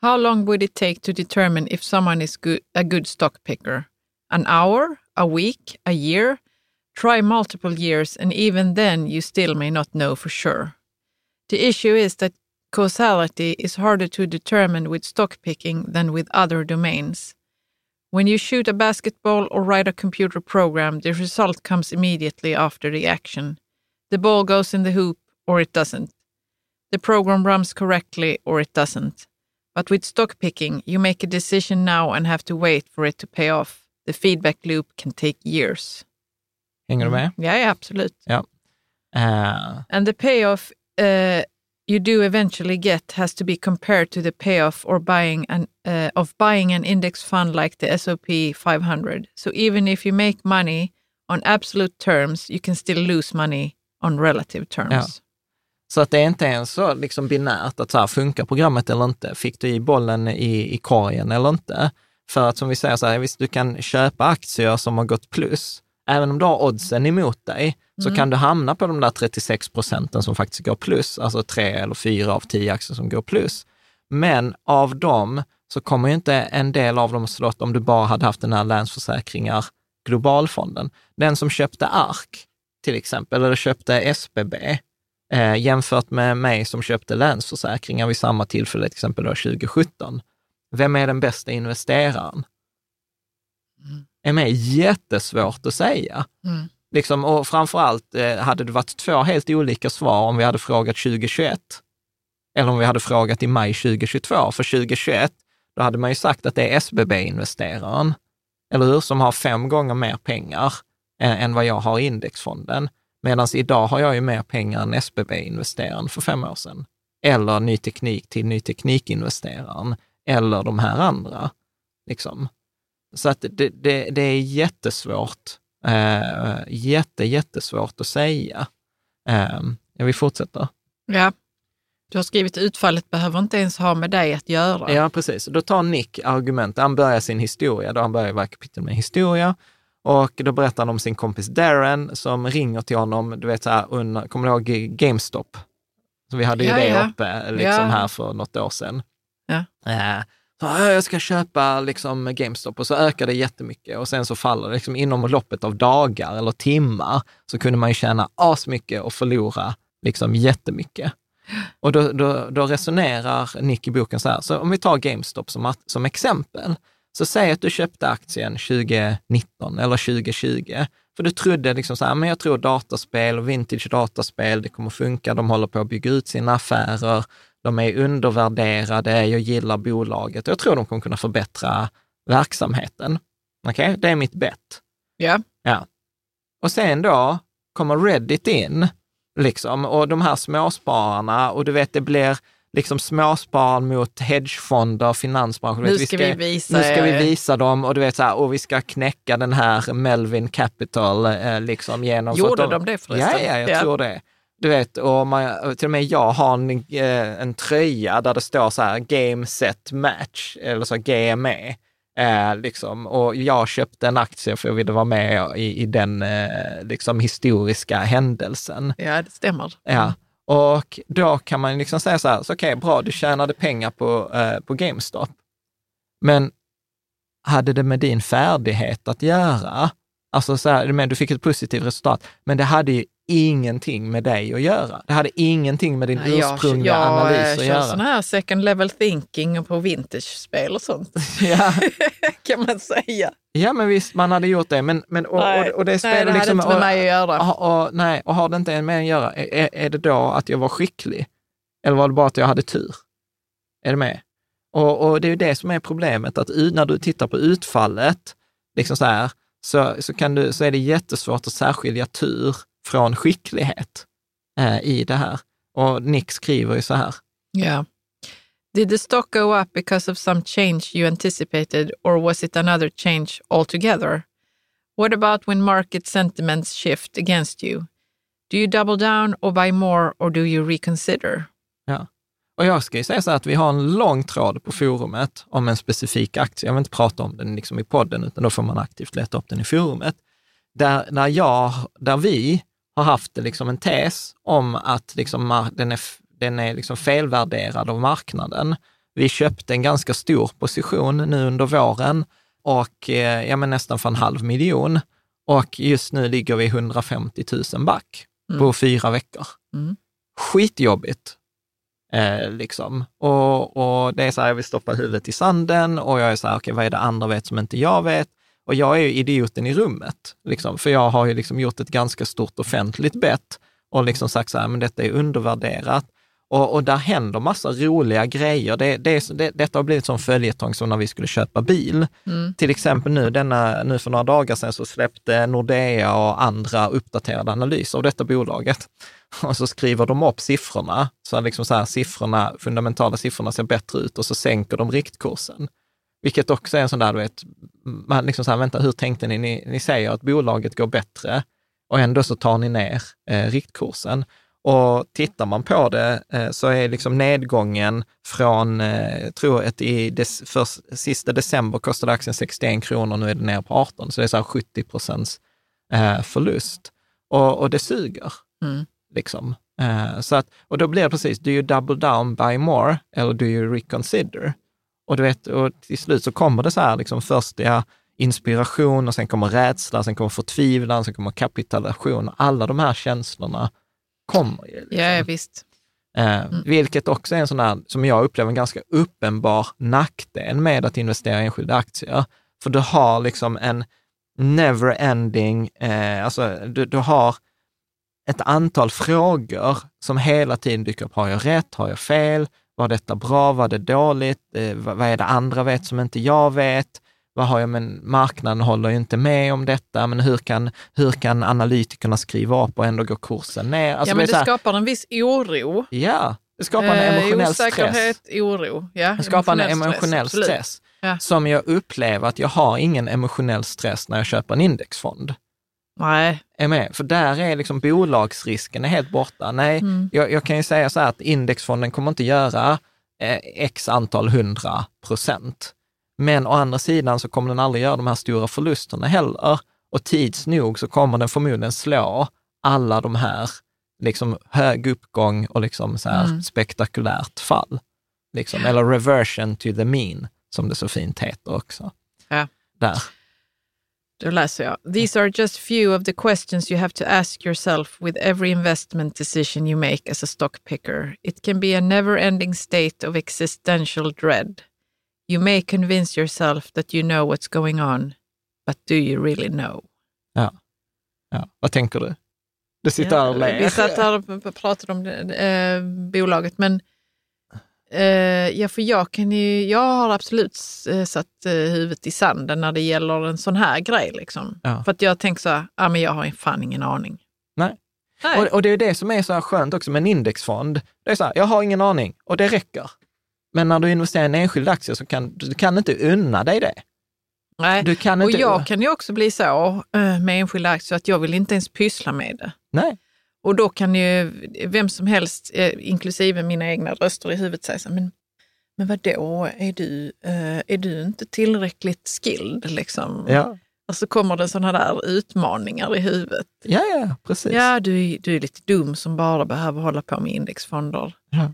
How long would it take to determine if someone is good, a good stock picker? An hour? A week? A year? Try multiple years, and even then, you still may not know for sure. The issue is that causality is harder to determine with stock picking than with other domains. When you shoot a basketball or write a computer program, the result comes immediately after the action. The ball goes in the hoop or it doesn't. The program runs correctly or it doesn't. But with stock picking, you make a decision now and have to wait for it to pay off. The feedback loop can take years. hänger du med? Ja, ja absolut. Eh, And the payoff uh, you do eventually get has to be compared to the payoff or buying an, uh, of buying an index fund like the SOP 500. So even if you make money on absolute terms, you can still lose money on relative terms. Ja. Så att det är inte ens så liksom binärt att så här, funkar programmet eller inte? Fick du i bollen i, i korgen eller inte? För att som vi säger, så här, visst du kan köpa aktier som har gått plus, även om du har oddsen emot dig, så Mm. kan du hamna på de där 36 procenten som faktiskt går plus, alltså tre eller fyra av tio aktier som går plus. Men av dem så kommer ju inte en del av dem att slå om du bara hade haft den här Länsförsäkringar globalfonden. Den som köpte ARK till exempel, eller köpte SBB, eh, jämfört med mig som köpte Länsförsäkringar vid samma tillfälle, till exempel då 2017. Vem är den bästa investeraren? Är mig jättesvårt att säga. Mm. Liksom, och framför allt eh, hade det varit två helt olika svar om vi hade frågat 2021 eller om vi hade frågat i maj 2022. För 2021, då hade man ju sagt att det är SBB-investeraren, eller hur, som har fem gånger mer pengar än, än vad jag har i indexfonden. Medan idag har jag ju mer pengar än SBB-investeraren för fem år sedan. Eller ny teknik till ny teknikinvesteraren, eller de här andra. Liksom. Så att det, det, det är jättesvårt, eh, jätte, jättesvårt att säga. Eh, vi fortsätter. Ja. Du har skrivit utfallet behöver inte ens ha med dig att göra. Ja, precis. Då tar Nick argumentet. Han börjar sin historia, då han börjar varje kapitel med historia. Och då berättar han om sin kompis Darren som ringer till honom, du vet så här, under, kommer du ihåg GameStop? Så vi hade ju Ja, det ja. uppe liksom Ja. här för något år sedan. Ja. Så, jag ska köpa liksom GameStop. Och så ökar det jättemycket. Och sen så faller det liksom inom loppet av dagar eller timmar så kunde man ju tjäna asmycket och förlora liksom jättemycket. Och då, då, då resonerar Nick i boken så här, så om vi tar GameStop som, att- som exempel, så säg att du köpte aktien 2019 eller 2020, för du trodde liksom så här, men jag tror dataspel och vintage dataspel, det kommer funka, de håller på att bygga ut sina affärer, de är undervärderade, jag gillar bolaget, jag tror de kommer kunna förbättra verksamheten. Okej, det är mitt bett. Ja. Ja. Och sen då kommer Reddit in, liksom, och de här småspararna, och du vet, det blir liksom småspar mot hedgefonder, finansbranschen. Du Nu vet, ska vi visa Nu ska vi visa dem och du vet så här, och vi ska knäcka den här Melvin Capital eh, liksom genom... Gjorde att de det förresten? Ja, ja, jag Ja. tror det. Du vet, och man, till och med jag har en, eh, en tröja där det står så här Game Set Match, eller så GME. Eh, liksom. Och jag köpte en aktie för jag ville vara med i, i den eh, liksom, historiska händelsen. Ja, det stämmer. Ja. Och då kan man liksom säga så här, så okej, bra, du tjänade pengar på, eh, på GameStop. Men hade det med din färdighet att göra? Alltså så här, men du fick ett positivt resultat, men det hade ju ingenting med dig att göra. Det hade ingenting med din Nej, jag, ursprungliga jag analys eh, att kör göra. sån här second level thinking på vintage-spel och sånt, Ja. kan man säga. ja, men visst, man hade gjort det, men, men och, nej, och, och det nej, spelar det hade liksom... inte med och- mig att göra. Och, och, nej, och har det inte med att göra, är, är det då att jag var skicklig? Eller var det bara att jag hade tur? Är du med? Och, och det är ju det som är problemet, att när du tittar på utfallet, liksom så, här, så, så, kan du, så är det jättesvårt att särskilja tur från skicklighet eh, i det här. Och Nick skriver ju så här. Yeah. Did the stock go up because of some change you anticipated, or was it another change altogether? What about when market sentiments shift against you? Do you double down or buy more, or do you reconsider? Ja. Och jag ska ju säga så här att vi har en lång tråd på forumet om en specifik aktie. Jag vill inte prata om den liksom i podden, utan då får man aktivt leta upp den i forumet. Där, där, jag, där vi har haft liksom en tes om att liksom den är, den är liksom felvärderad av marknaden. Vi köpte en ganska stor position nu under våren och eh, ja, men nästan för en halv miljon. Och just nu ligger vi 150 000 back på fyra veckor. Mm. Skitjobbigt. Eh, liksom. och, och det är så här, jag vill stoppa huvudet i sanden och jag är så här, okej, vad är det andra vet som inte jag vet? Och jag är ju idioten i rummet, liksom, för jag har ju liksom gjort ett ganska stort offentligt bett och liksom sagt så här, men detta är undervärderat. Och, och där händer massa roliga grejer. Det, det, det, detta har blivit som följetong som när vi skulle köpa bil. Till exempel nu, denna, nu för några dagar sedan så släppte Nordea och andra uppdaterade analyser av detta bolaget. Och så skriver de upp siffrorna, så liksom så här, siffrorna, fundamentala siffrorna ser bättre ut och så sänker de riktkursen. Vilket också är en sån där, du vet, man liksom så här, vänta, hur tänkte ni? Ni, ni säger att bolaget går bättre och ändå så tar ni ner eh, riktkursen. Och tittar man på det eh, så är liksom nedgången från, eh, jag tror att i des, för sista december kostade aktien 61 kronor, nu är den ner på 18, så det är så här 70 procents eh, förlust. Och, och det suger. Mm. Liksom. Eh, så att, och då blir det precis, do you double down, buy more, eller do you reconsider? Och du vet, och till slut så kommer det så här, liksom först ja, inspiration och sen kommer rädsla, sen kommer förtvivlan, sen kommer kapitulation. Alla de här känslorna kommer ju. Liksom. Ja, visst. Eh, Vilket också är en sån här, som jag upplever, en ganska uppenbar nackdel med att investera i enskilda aktier. För du har liksom en never ending, eh, alltså du, du har ett antal frågor som hela tiden dyker upp. Har jag rätt? Har jag fel? Var detta bra? Var det dåligt? Eh, vad är det andra vet som inte jag vet? Vad har jag, men marknaden håller ju inte med om detta, men hur kan, hur kan analytikerna skriva upp och ändå gå kursen ner? Alltså ja, men det så här- skapar en viss oro. Ja, det skapar en Eh, emotionell stress. Osäkerhet, oro. Ja, Det skapar en emotionell absolut. stress. Ja. Som jag upplever att jag har ingen emotionell stress när jag köper en indexfond. Nej, Är med? För där är liksom bolagsrisken är helt borta. Nej, Mm. jag, jag kan ju säga så här att indexfonden kommer inte göra eh, x antal hundra procent. Men å andra sidan så kommer den aldrig göra de här stora förlusterna heller. Och tids nog så kommer den förmodligen slå alla de här liksom hög uppgång och liksom så här Mm. spektakulärt fall. Liksom, eller reversion to the mean, som det så fint heter också. Ja. Där. Jag. These are just few of the questions you have to ask yourself with every investment decision you make as a stock picker. It can be a never-ending state of existential dread. You may convince yourself that you know what's going on, but do you really know? Ja. ja. Vad tänker du? Du sitter här och ler. Vi satt här och pratade om det, eh, bolaget, men ja, för jag, kan ju, jag har absolut eh, satt eh, huvudet i sanden när det gäller en sån här grej. Liksom. Ja. För att jag tänker så här, ah, men jag har fan ingen aning. Nej. Nej. Och, och det är det som är så här skönt också med en indexfond. Det är så här, jag har ingen aning och det räcker. Men när du investerar i en enskild aktie så kan du kan inte unna dig det. Nej. Du kan Och inte... jag kan ju också bli så eh, med enskilda aktier att jag vill inte ens pyssla med det. Nej. Och då kan ju vem som helst, eh, inklusive mina egna röster i huvudet, säga så men, men vadå, är du, eh, är du inte tillräckligt skilled? Liksom? Ja, Och så kommer det sådana där utmaningar i huvudet. ja, ja precis. Ja, du, är- du är lite dum som bara behöver hålla på med indexfonder. Ja.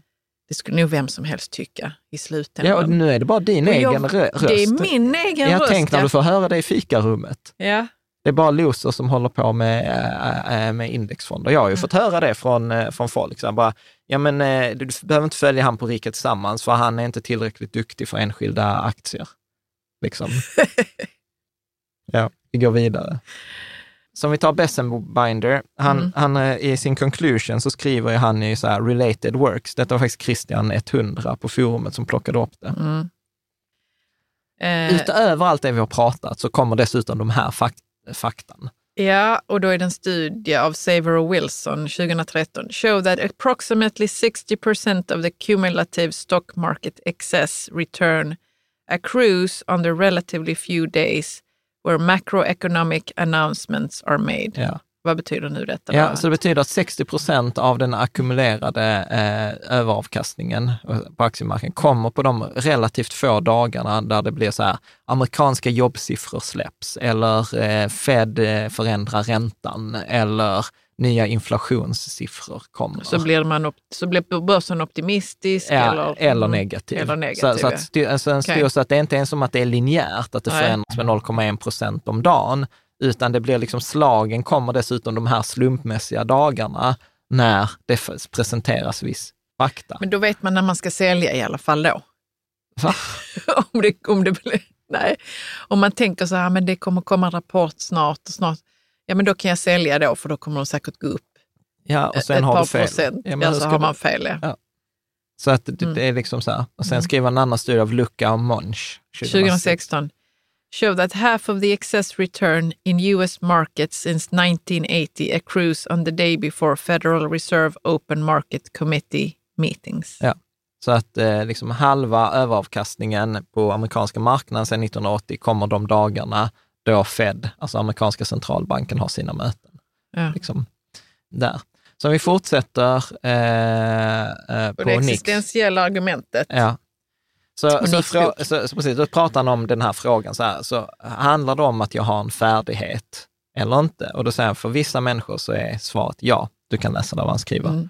Det skulle nog vem som helst tycka i slutändan. Ja, och nu är det bara din Och jag- egen rö- röst. det är min egen Jag röst. tänk när ja. du får höra det i fikarummet. Ja. Det är bara loser som håller på med, äh, äh, med indexfonder. Jag har ju fått höra det från, äh, från folk. Så bara, ja, men, du behöver inte följa han på Rika Tillsammans, för han är inte tillräckligt duktig för enskilda aktier. Liksom. ja, vi går vidare. Så om vi tar Bessenbinder, han, Mm. han, i sin conclusion så skriver ju han i så här related works. Detta var faktiskt Christian 100 på forumet som plockade upp det. Mm. Eh, Utöver allt det vi har pratat så kommer dessutom de här fak faktan. Ja, och då är det en studie av Saver och Wilson 2013 show that approximately 60 of the cumulative stock market excess return accrues on the relatively few days where macroeconomic announcements are made. Ja. Vad betyder nu detta? Ja, så det betyder att 60 procent av den ackumulerade eh, överavkastningen eh, på aktiemarknaden kommer på de relativt få dagarna där det blir så här, amerikanska jobbsiffror släpps eller eh, Fed eh, förändrar räntan eller nya inflationssiffror kommer. så, blir man så blir börsen optimistisk? Ja, eller, eller, Mm. negativ. Eller negativ, så, så, att, alltså styr, så att det inte är som att det är linjärt, att det förändras med 0,1 procent om dagen, utan det blir liksom slagen kommer dessutom de här slumpmässiga dagarna när det presenteras viss fakta. Men då vet man när man ska sälja i alla fall då. Va? om, det, om, det blir, nej. om man tänker så här, men det kommer komma en rapport snart och snart. Ja, men då kan jag sälja då, för då kommer de säkert gå upp Ja, och ett sen har par du fel. procent. Ja, Ja, men hur så har man fel. Ja. Ja. Så att det, Mm. det är liksom så här. Och sen Mm. skriver en annan studie av Lucka och Monch. 2016 show that half of the excess return in US markets since 1980 accrues on the day before Federal Reserve Open Market Committee meetings. Ja. Så att eh, liksom halva överavkastningen på amerikanska marknaden sedan 1980 kommer de dagarna då Fed, alltså amerikanska centralbanken, har sina möten. Ja. Liksom, där. Så vi fortsätter eh, eh, det på Nix. existentiella argumentet. Ja. Så, så, frå- så, så precis, då pratar han om den här frågan så här, så handlar det om att jag har en färdighet eller inte? Och då säger han, för vissa människor så är svaret ja. Du kan läsa där vad han skriver. Mm.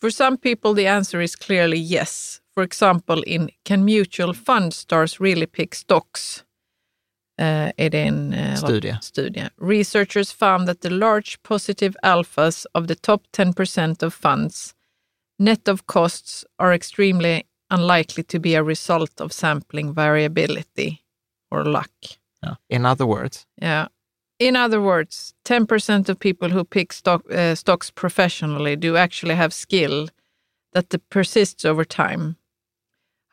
For some people, the answer is clearly yes. For example, in Can Mutual Fund Stars Really Pick Stocks? Uh, är det en uh, Studie. studie. Researchers found that the large positive alphas of the top 10% of funds, net of costs, are extremely unlikely to be a result of sampling variability or luck. Ja. In other words, Yeah. In other words, 10% of people who pick stock, uh, stocks professionally do actually have skill that persists over time.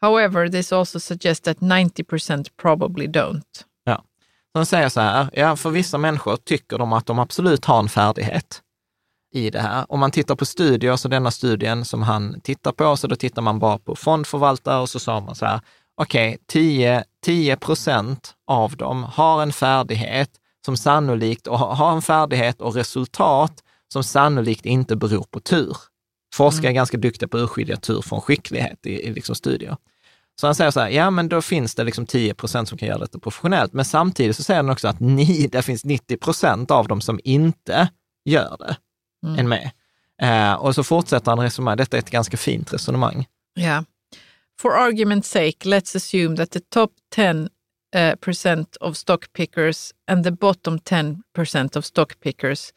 However, this also suggests that 90% probably don't. ja. Han säger så här, ja, för vissa människor tycker de att de absolut har en färdighet i det här. Om man tittar på studier, så denna studien som han tittar på, så då tittar man bara på fondförvaltare och så sa man så här, okej, okay, 10 procent av dem har en färdighet som sannolikt, och har en färdighet och resultat som sannolikt inte beror på tur. Forskare är ganska duktiga på att urskilja tur från skicklighet i, i liksom studier. Så han säger så här, ja men då finns det liksom 10 procent som kan göra detta professionellt, men samtidigt så säger han också att ni, det finns 90 procent av dem som inte gör det Mm. än med. Eh, och så fortsätter han resonera, detta är ett ganska fint resonemang. Yeah. For argument's sake, let's assume that the top 10 uh, percent of stock pickers and the bottom 10 percent of stock pickers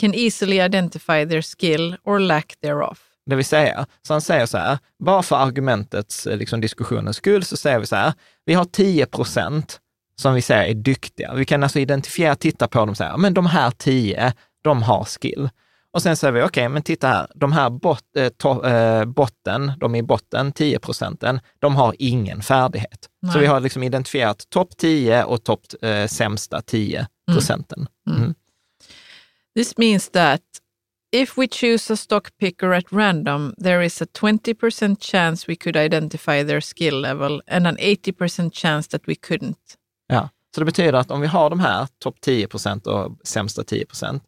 can easily identify their skill or lack thereof. Det vill säga, så han säger så här, bara för argumentets, eh, liksom diskussionens skull, så säger vi så här, vi har 10 procent som vi säger är duktiga. Vi kan alltså identifiera, titta på dem och säga, men de här 10, de har skill. Och sen säger vi, okej, okay, men titta här, de här bot, eh, to, eh, botten, de i botten, 10 procenten, de har ingen färdighet. Nej. Så vi har liksom identifierat topp 10 och topp eh, sämsta 10 procenten. Mm. This means that if we choose a stock picker at random, there is a 20% chance we could identify their skill level and an 80% chance that we couldn't. Ja. Så det betyder att om vi har de här topp 10 procent och sämsta 10 procent,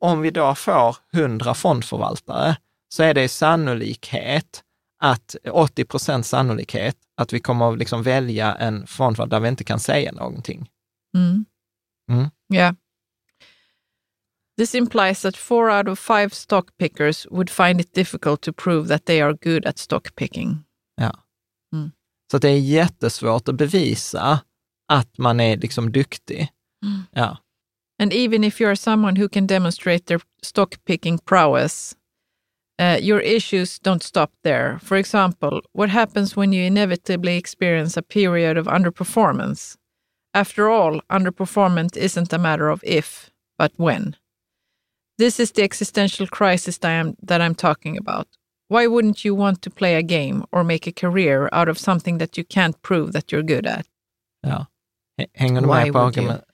om vi då får 100 fondförvaltare så är det sannolikhet att 80 procent sannolikhet att vi kommer att liksom välja en fondförvaltare där vi inte kan säga någonting. Mm. Mm. Yeah. This implies that four out of five stock pickers would find it difficult to prove that they are good at stock picking. Ja. Mm. Så det är jättesvårt att bevisa att man är liksom duktig. Ja. And even if you are someone who can demonstrate their stock picking prowess, uh, your issues don't stop there. For example, what happens when you inevitably experience a period of underperformance? After all, underperformance isn't a matter of if, but when. This is the existential crisis that I'm, that I'm talking about. Why wouldn't you want to play a game or make a career out of something that you can't prove that you're good at? ja. H- Hänger du Why med på argument,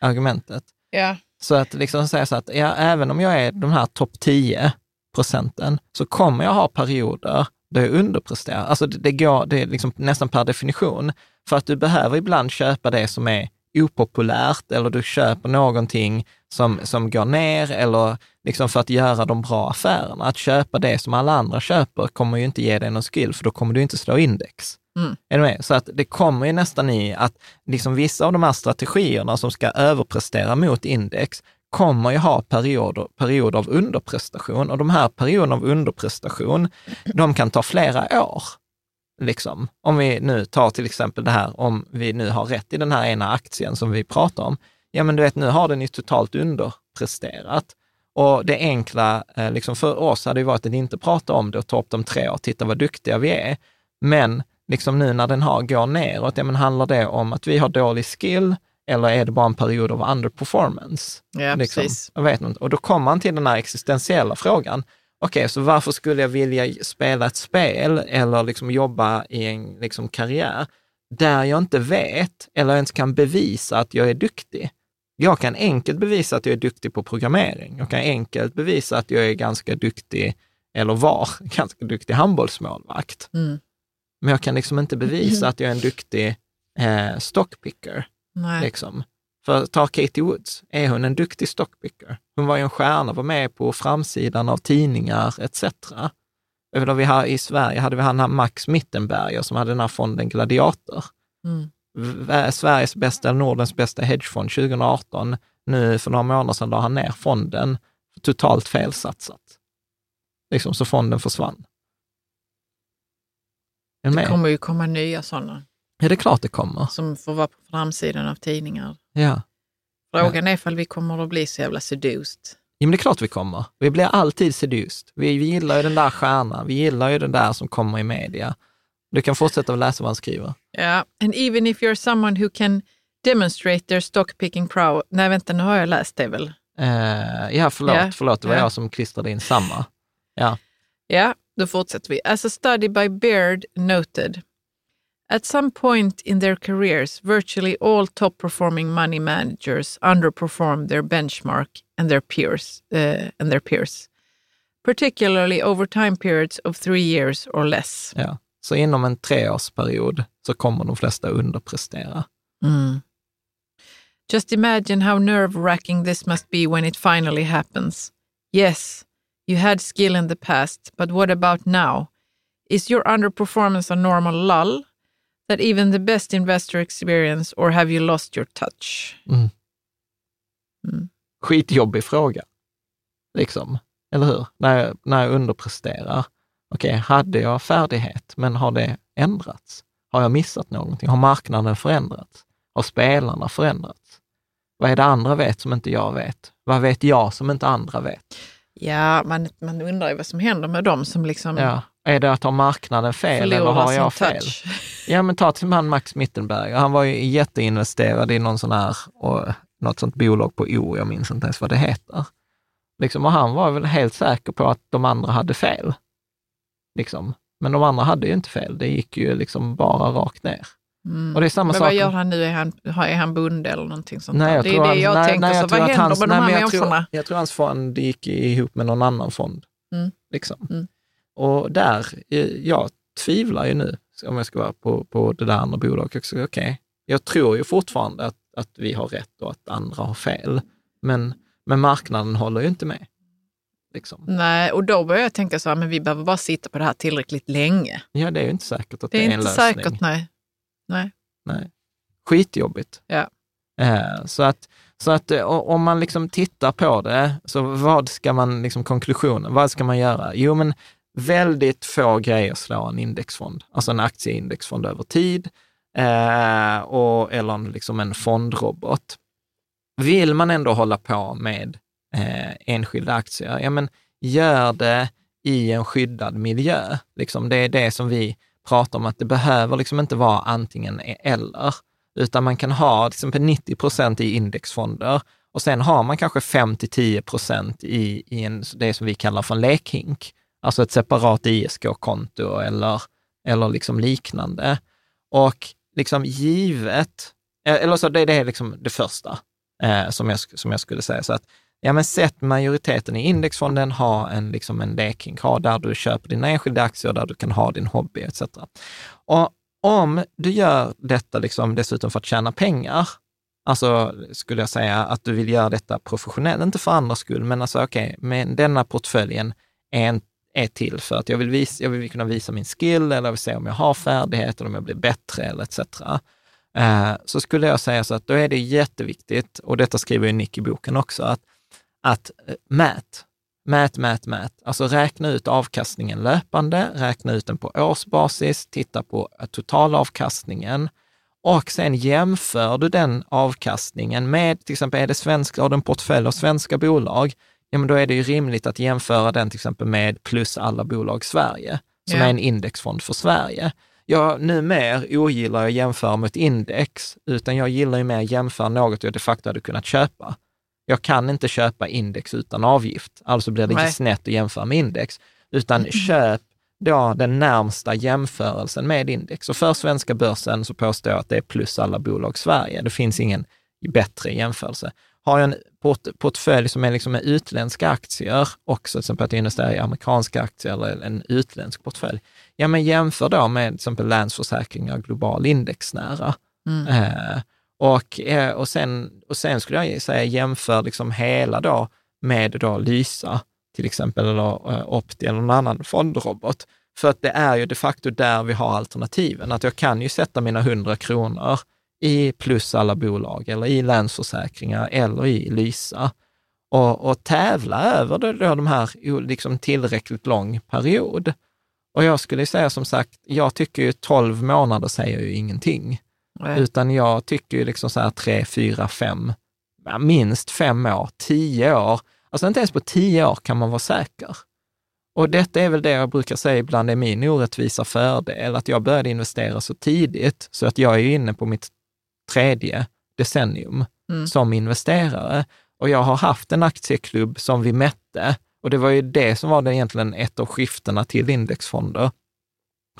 argumentet? Ja. Så att liksom säga så att ja, även om jag är de här topp 10 procenten, så kommer jag ha perioder då jag underpresterar. Alltså det, det går, det är liksom nästan per definition, för att du behöver ibland köpa det som är opopulärt eller du köper någonting som, som går ner eller liksom för att göra de bra affärerna. Att köpa det som alla andra köper kommer ju inte ge dig någon skill, för då kommer du inte slå index. Mm. Är du med? Så att det kommer ju nästan i att liksom vissa av de här strategierna som ska överprestera mot index kommer ju ha perioder, perioder av underprestation och de här perioderna av underprestation, de kan ta flera år. Liksom. Om vi nu tar till exempel det här, om vi nu har rätt i den här ena aktien som vi pratar om, ja men du vet, nu har den ju totalt underpresterat. Och det enkla eh, liksom för oss hade ju varit att inte prata om det och ta upp de tre och titta vad duktiga vi är. Men liksom nu när den har, går neråt, ja men handlar det om att vi har dålig skill eller är det bara en period av underperformance? Ja, liksom. precis. Jag vet inte. Och då kommer man till den här existentiella frågan. Okej, så varför skulle jag vilja spela ett spel eller liksom jobba i en liksom karriär där jag inte vet eller ens kan bevisa att jag är duktig? Jag kan enkelt bevisa att jag är duktig på programmering. Jag kan enkelt bevisa att jag är ganska duktig, eller var ganska duktig handbollsmålvakt. Mm. Men jag kan liksom inte bevisa att jag är en duktig eh, stockpicker. Liksom. För ta Katie Woods, är hon en duktig stockpicker? Hon var ju en stjärna, var med på framsidan av tidningar etc. Inte, vi har, I Sverige hade vi han här Max Mittenberger som hade den här fonden Gladiator. Mm. V- Sveriges bästa, eller Nordens bästa hedgefond 2018, nu för några månader sedan la han ner fonden, totalt felsatsat. Liksom, så fonden försvann. Det kommer ju komma nya sådana Ja, det är klart det kommer. som får vara på framsidan av tidningar. Ja. Frågan är ifall vi kommer att bli så jävla seduced. Ja, men det är klart vi kommer. Vi blir alltid seduced. Vi, vi gillar ju den där stjärnan. Vi gillar ju den där som kommer i media. Du kan fortsätta att läsa vad han skriver. Ja, and even if you're someone who can demonstrate their stock picking prow. Nej, vänta, nu har jag läst det väl. Eh, ja, förlåt, Ja. förlåt, det var Ja. jag som klistrade in samma. Ja, Ja, då fortsätter vi. As a study by Baird noted, at some point in their careers, virtually all top performing money managers underperform their benchmark and their peers, uh, and their peers, particularly over time periods of three years or less. ja. Så inom en treårsperiod så kommer de flesta underprestera. Just imagine how nerve wracking this must be when it finally happens. Yes, you had skill in the past, but what about now? Is your underperformance a normal lull that even the best investor experience, or have you lost your touch? Skitjobbig fråga. Liksom, eller hur? När jag, när jag underpresterar. Okej, hade jag färdighet, men har det ändrats? Har jag missat någonting? Har marknaden förändrats? Har spelarna förändrats? Vad är det andra vet som inte jag vet? Vad vet jag som inte andra vet? Ja, man, man undrar ju vad som händer med dem som liksom Ja. Är det att ha marknaden fel eller har jag fel? touch. Ja, men ta till han Max Mittenberg. Han var ju jätteinvesterad i någon sån här, och, något sånt bolag på O, jag minns inte ens vad det heter. Liksom, och han var väl helt säker på att de andra hade fel. Liksom. Men de andra hade ju inte fel. Det gick ju liksom bara rakt ner. Och det är samma Men sak. vad gör han nu? Är han, är han bonde eller någonting sånt Nej, jag Det är tror det han- jag nej, tänker. nej, jag så tror vad händer hans- med de här jag tror- människorna? Jag tror hans fond gick ihop med någon annan fond. Mm. Liksom. Mm. Och där, eh, jag tvivlar ju nu, om jag ska vara på, på det där andra bolaget. också. Okej, Jag tror ju fortfarande att, att vi har rätt och att andra har fel. Men, men marknaden håller ju inte med. Liksom. Nej, och då börjar jag tänka så här, men vi behöver bara sitta på det här tillräckligt länge. Ja, det är ju inte säkert att Det det, är en inte lösning. säkert, nej. Nej. Nej. Skitjobbigt. Ja. Eh, så att, så att eh, om man liksom tittar på det, så vad ska man, liksom konklusionen, vad ska man göra? Jo, men väldigt få grejer slår en indexfond, alltså en aktieindexfond över tid, eh, och, eller en, liksom en fondrobot. Vill man ändå hålla på med eh, enskilda aktier, ja men gör det i en skyddad miljö. Liksom det är det som vi pratar om, att det behöver liksom inte vara antingen e- eller, utan man kan ha till exempel 90 procent i indexfonder och sen har man kanske 5-10 procent i, i en, det som vi kallar för en lekhink, alltså ett separat ISK-konto eller, eller liksom liknande. Och liksom givet, e- eller så det, det är liksom det första eh, som, jag, som jag skulle säga. Så att, ja men sätt majoriteten i indexfonden, ha en, liksom en lekhink, ha där du köper dina enskilda aktier, där du kan ha din hobby etc. Och om du gör detta liksom dessutom för att tjäna pengar, alltså skulle jag säga att du vill göra detta professionellt, inte för andras skull, men alltså okej, men denna portföljen är, en, är till för att jag vill, visa, jag vill kunna visa min skill eller jag vill se om jag har färdigheter, om jag blir bättre eller etc. Eh, så skulle jag säga så att då är det jätteviktigt, och detta skriver ju Nick i boken också, att, att eh, mät, mät, mät, mät. Alltså räkna ut avkastningen löpande, räkna ut den på årsbasis, titta på totalavkastningen och sen jämför du den avkastningen med, till exempel är det svenska, har du en portfölj av svenska bolag, ja men då är det ju rimligt att jämföra den till exempel med plus alla bolag Sverige, som Ja. är en indexfond för Sverige. Jag numer ogillar jag att jämföra mot index, utan jag gillar ju mer att jämföra något jag de facto hade kunnat köpa. Jag kan inte köpa index utan avgift, alltså blir det Nej. lite snett att jämföra med index, utan köp då den närmsta jämförelsen med index. Och för svenska börsen så påstår jag att det är plus alla bolag Sverige. Det finns ingen bättre jämförelse. Har jag en port portfölj som är liksom med utländska aktier, också till exempel att jag investerar i amerikanska aktier eller en utländsk portfölj, ja men jämför då med till exempel Länsförsäkringar global indexnära. Eh, och, eh, och, sen, och sen skulle jag säga jämför liksom hela då med då Lysa till exempel, eller eh, Opti eller någon annan fondrobot. För att det är ju de facto där vi har alternativen. Att jag kan ju sätta mina 100 kronor i plus alla bolag eller i Länsförsäkringar eller i Lysa och, och tävla över det, då de här liksom tillräckligt lång period. Och jag skulle säga som sagt, jag tycker ju 12 månader säger ju ingenting. Nej. Utan jag tycker ju liksom så här tre, fyra, fem, minst fem år, tio år. Alltså inte ens på tio år kan man vara säker. Och detta är väl det jag brukar säga ibland är min orättvisa fördel, att jag började investera så tidigt så att jag är inne på mitt tredje decennium mm. som investerare. Och jag har haft en aktieklubb som vi mätte och det var ju det som var det egentligen ett av skiftena till indexfonder.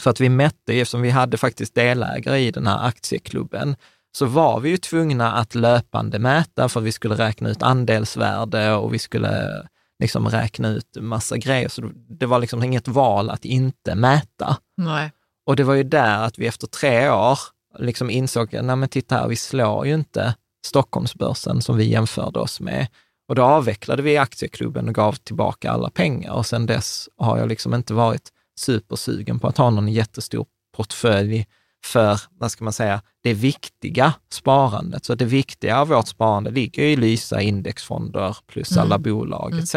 För att vi mätte, eftersom vi hade faktiskt delägare i den här aktieklubben, så var vi ju tvungna att löpande mäta för att vi skulle räkna ut andelsvärde och vi skulle liksom räkna ut massa grejer. Så det var liksom inget val att inte mäta. Nej. Och det var ju där att vi efter tre år liksom insåg, nej men titta här, vi slår ju inte Stockholmsbörsen som vi jämförde oss med. Och då avvecklade vi aktieklubben och gav tillbaka alla pengar och sedan dess har jag liksom inte varit supersugen på att ha någon jättestor portfölj för, vad ska man säga, det viktiga sparandet. Så det viktiga av vårt sparande ligger i Lysa indexfonder plus alla mm. bolag mm. etc.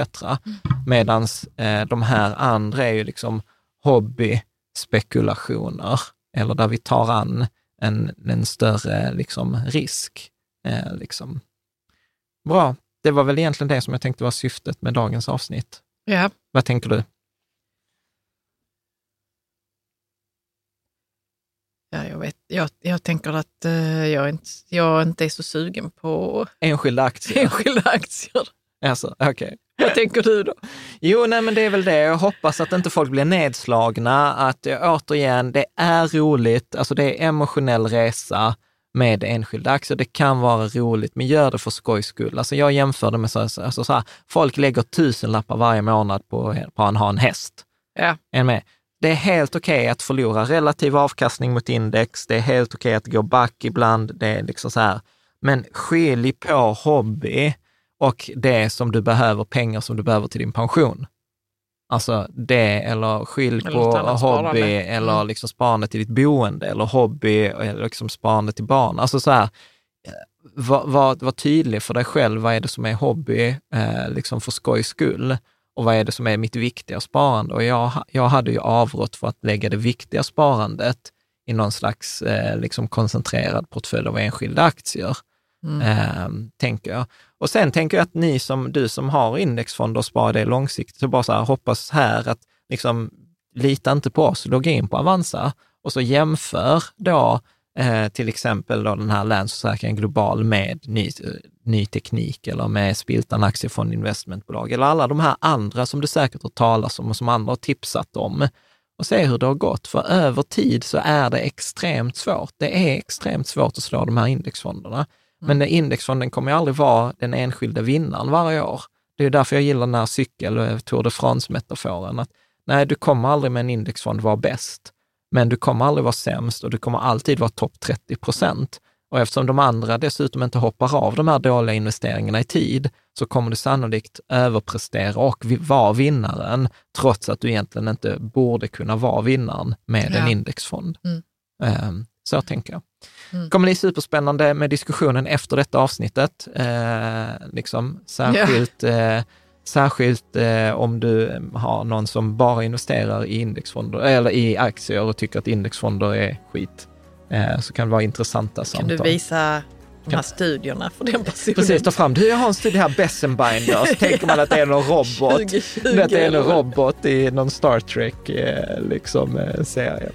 Medan eh, de här andra är ju liksom hobbyspekulationer eller där vi tar an en, en större liksom, risk. Eh, liksom. Bra, det var väl egentligen det som jag tänkte var syftet med dagens avsnitt. Ja. Vad tänker du? Ja, jag, vet, jag, jag tänker att uh, jag, inte, jag inte är så sugen på enskilda aktier. Enskilda aktier. Alltså, okay. Vad tänker du då? Jo, nej, men det är väl det. Jag hoppas att inte folk blir nedslagna. Att återigen, det är roligt. Alltså det är emotionell resa med enskilda aktier. Det kan vara roligt, men gör det för skojs skull. Alltså jag jämför det med så, alltså så här, folk lägger tusen lappar varje månad på, på att ha en häst. Ja. Är med? Det är helt okej okay att förlora relativ avkastning mot index. Det är helt okej okay att gå back ibland. Det är liksom så här. Men skilj på hobby och det som du behöver, pengar som du behöver till din pension. Alltså det, eller skilj på hobby sparande. eller mm. liksom sparande till ditt boende, eller hobby eller liksom sparande till barn. Alltså så här, var, var, var tydlig för dig själv, vad är det som är hobby, eh, liksom för skojs skull? Och vad är det som är mitt viktiga sparande? Och jag, jag hade ju avrått för att lägga det viktiga sparandet i någon slags eh, liksom koncentrerad portfölj av enskilda aktier, mm. eh, tänker jag. Och sen tänker jag att ni som, du som har indexfonder och sparar det långsiktigt, så bara så här, hoppas här att liksom, lita inte på oss, logga in på Avanza och så jämför då eh, till exempel då den här Länsförsäkringen Global med ny, ny teknik eller med Spiltan Aktiefond Investmentbolag eller alla de här andra som du säkert har talat om och som andra har tipsat om och se hur det har gått. För över tid så är det extremt svårt. Det är extremt svårt att slå de här indexfonderna. Men den indexfonden kommer ju aldrig vara den enskilda vinnaren varje år. Det är därför jag gillar den här cykel och Tour de France-metaforen. Att nej, du kommer aldrig med en indexfond vara bäst, men du kommer aldrig vara sämst och du kommer alltid vara topp 30 procent. Och eftersom de andra dessutom inte hoppar av de här dåliga investeringarna i tid, så kommer du sannolikt överprestera och vara vinnaren, trots att du egentligen inte borde kunna vara vinnaren med ja. en indexfond. Mm. Um, så tänker jag. Mm. kommer bli superspännande med diskussionen efter detta avsnittet. Eh, liksom, särskilt yeah. eh, särskilt eh, om du har någon som bara investerar i indexfonder eller i aktier och tycker att indexfonder är skit. Eh, så kan det vara intressanta samtal. Kan du visa de här studierna för den personen. Precis, ta fram, du jag har en studie här, Bessenbinder, så tänker man att det är någon robot. 20, 20 att det är någon robot i någon Star Trek eh, liksom, eh, serie.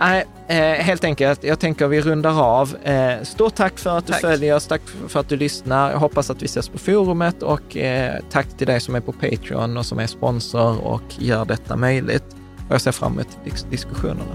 Nej, eh, helt enkelt. Jag tänker vi rundar av. Eh, stort tack för att du tack. följer oss, tack för att du lyssnar. Jag hoppas att vi ses på forumet och eh, tack till dig som är på Patreon och som är sponsor och gör detta möjligt. Och jag ser fram emot dis diskussionerna.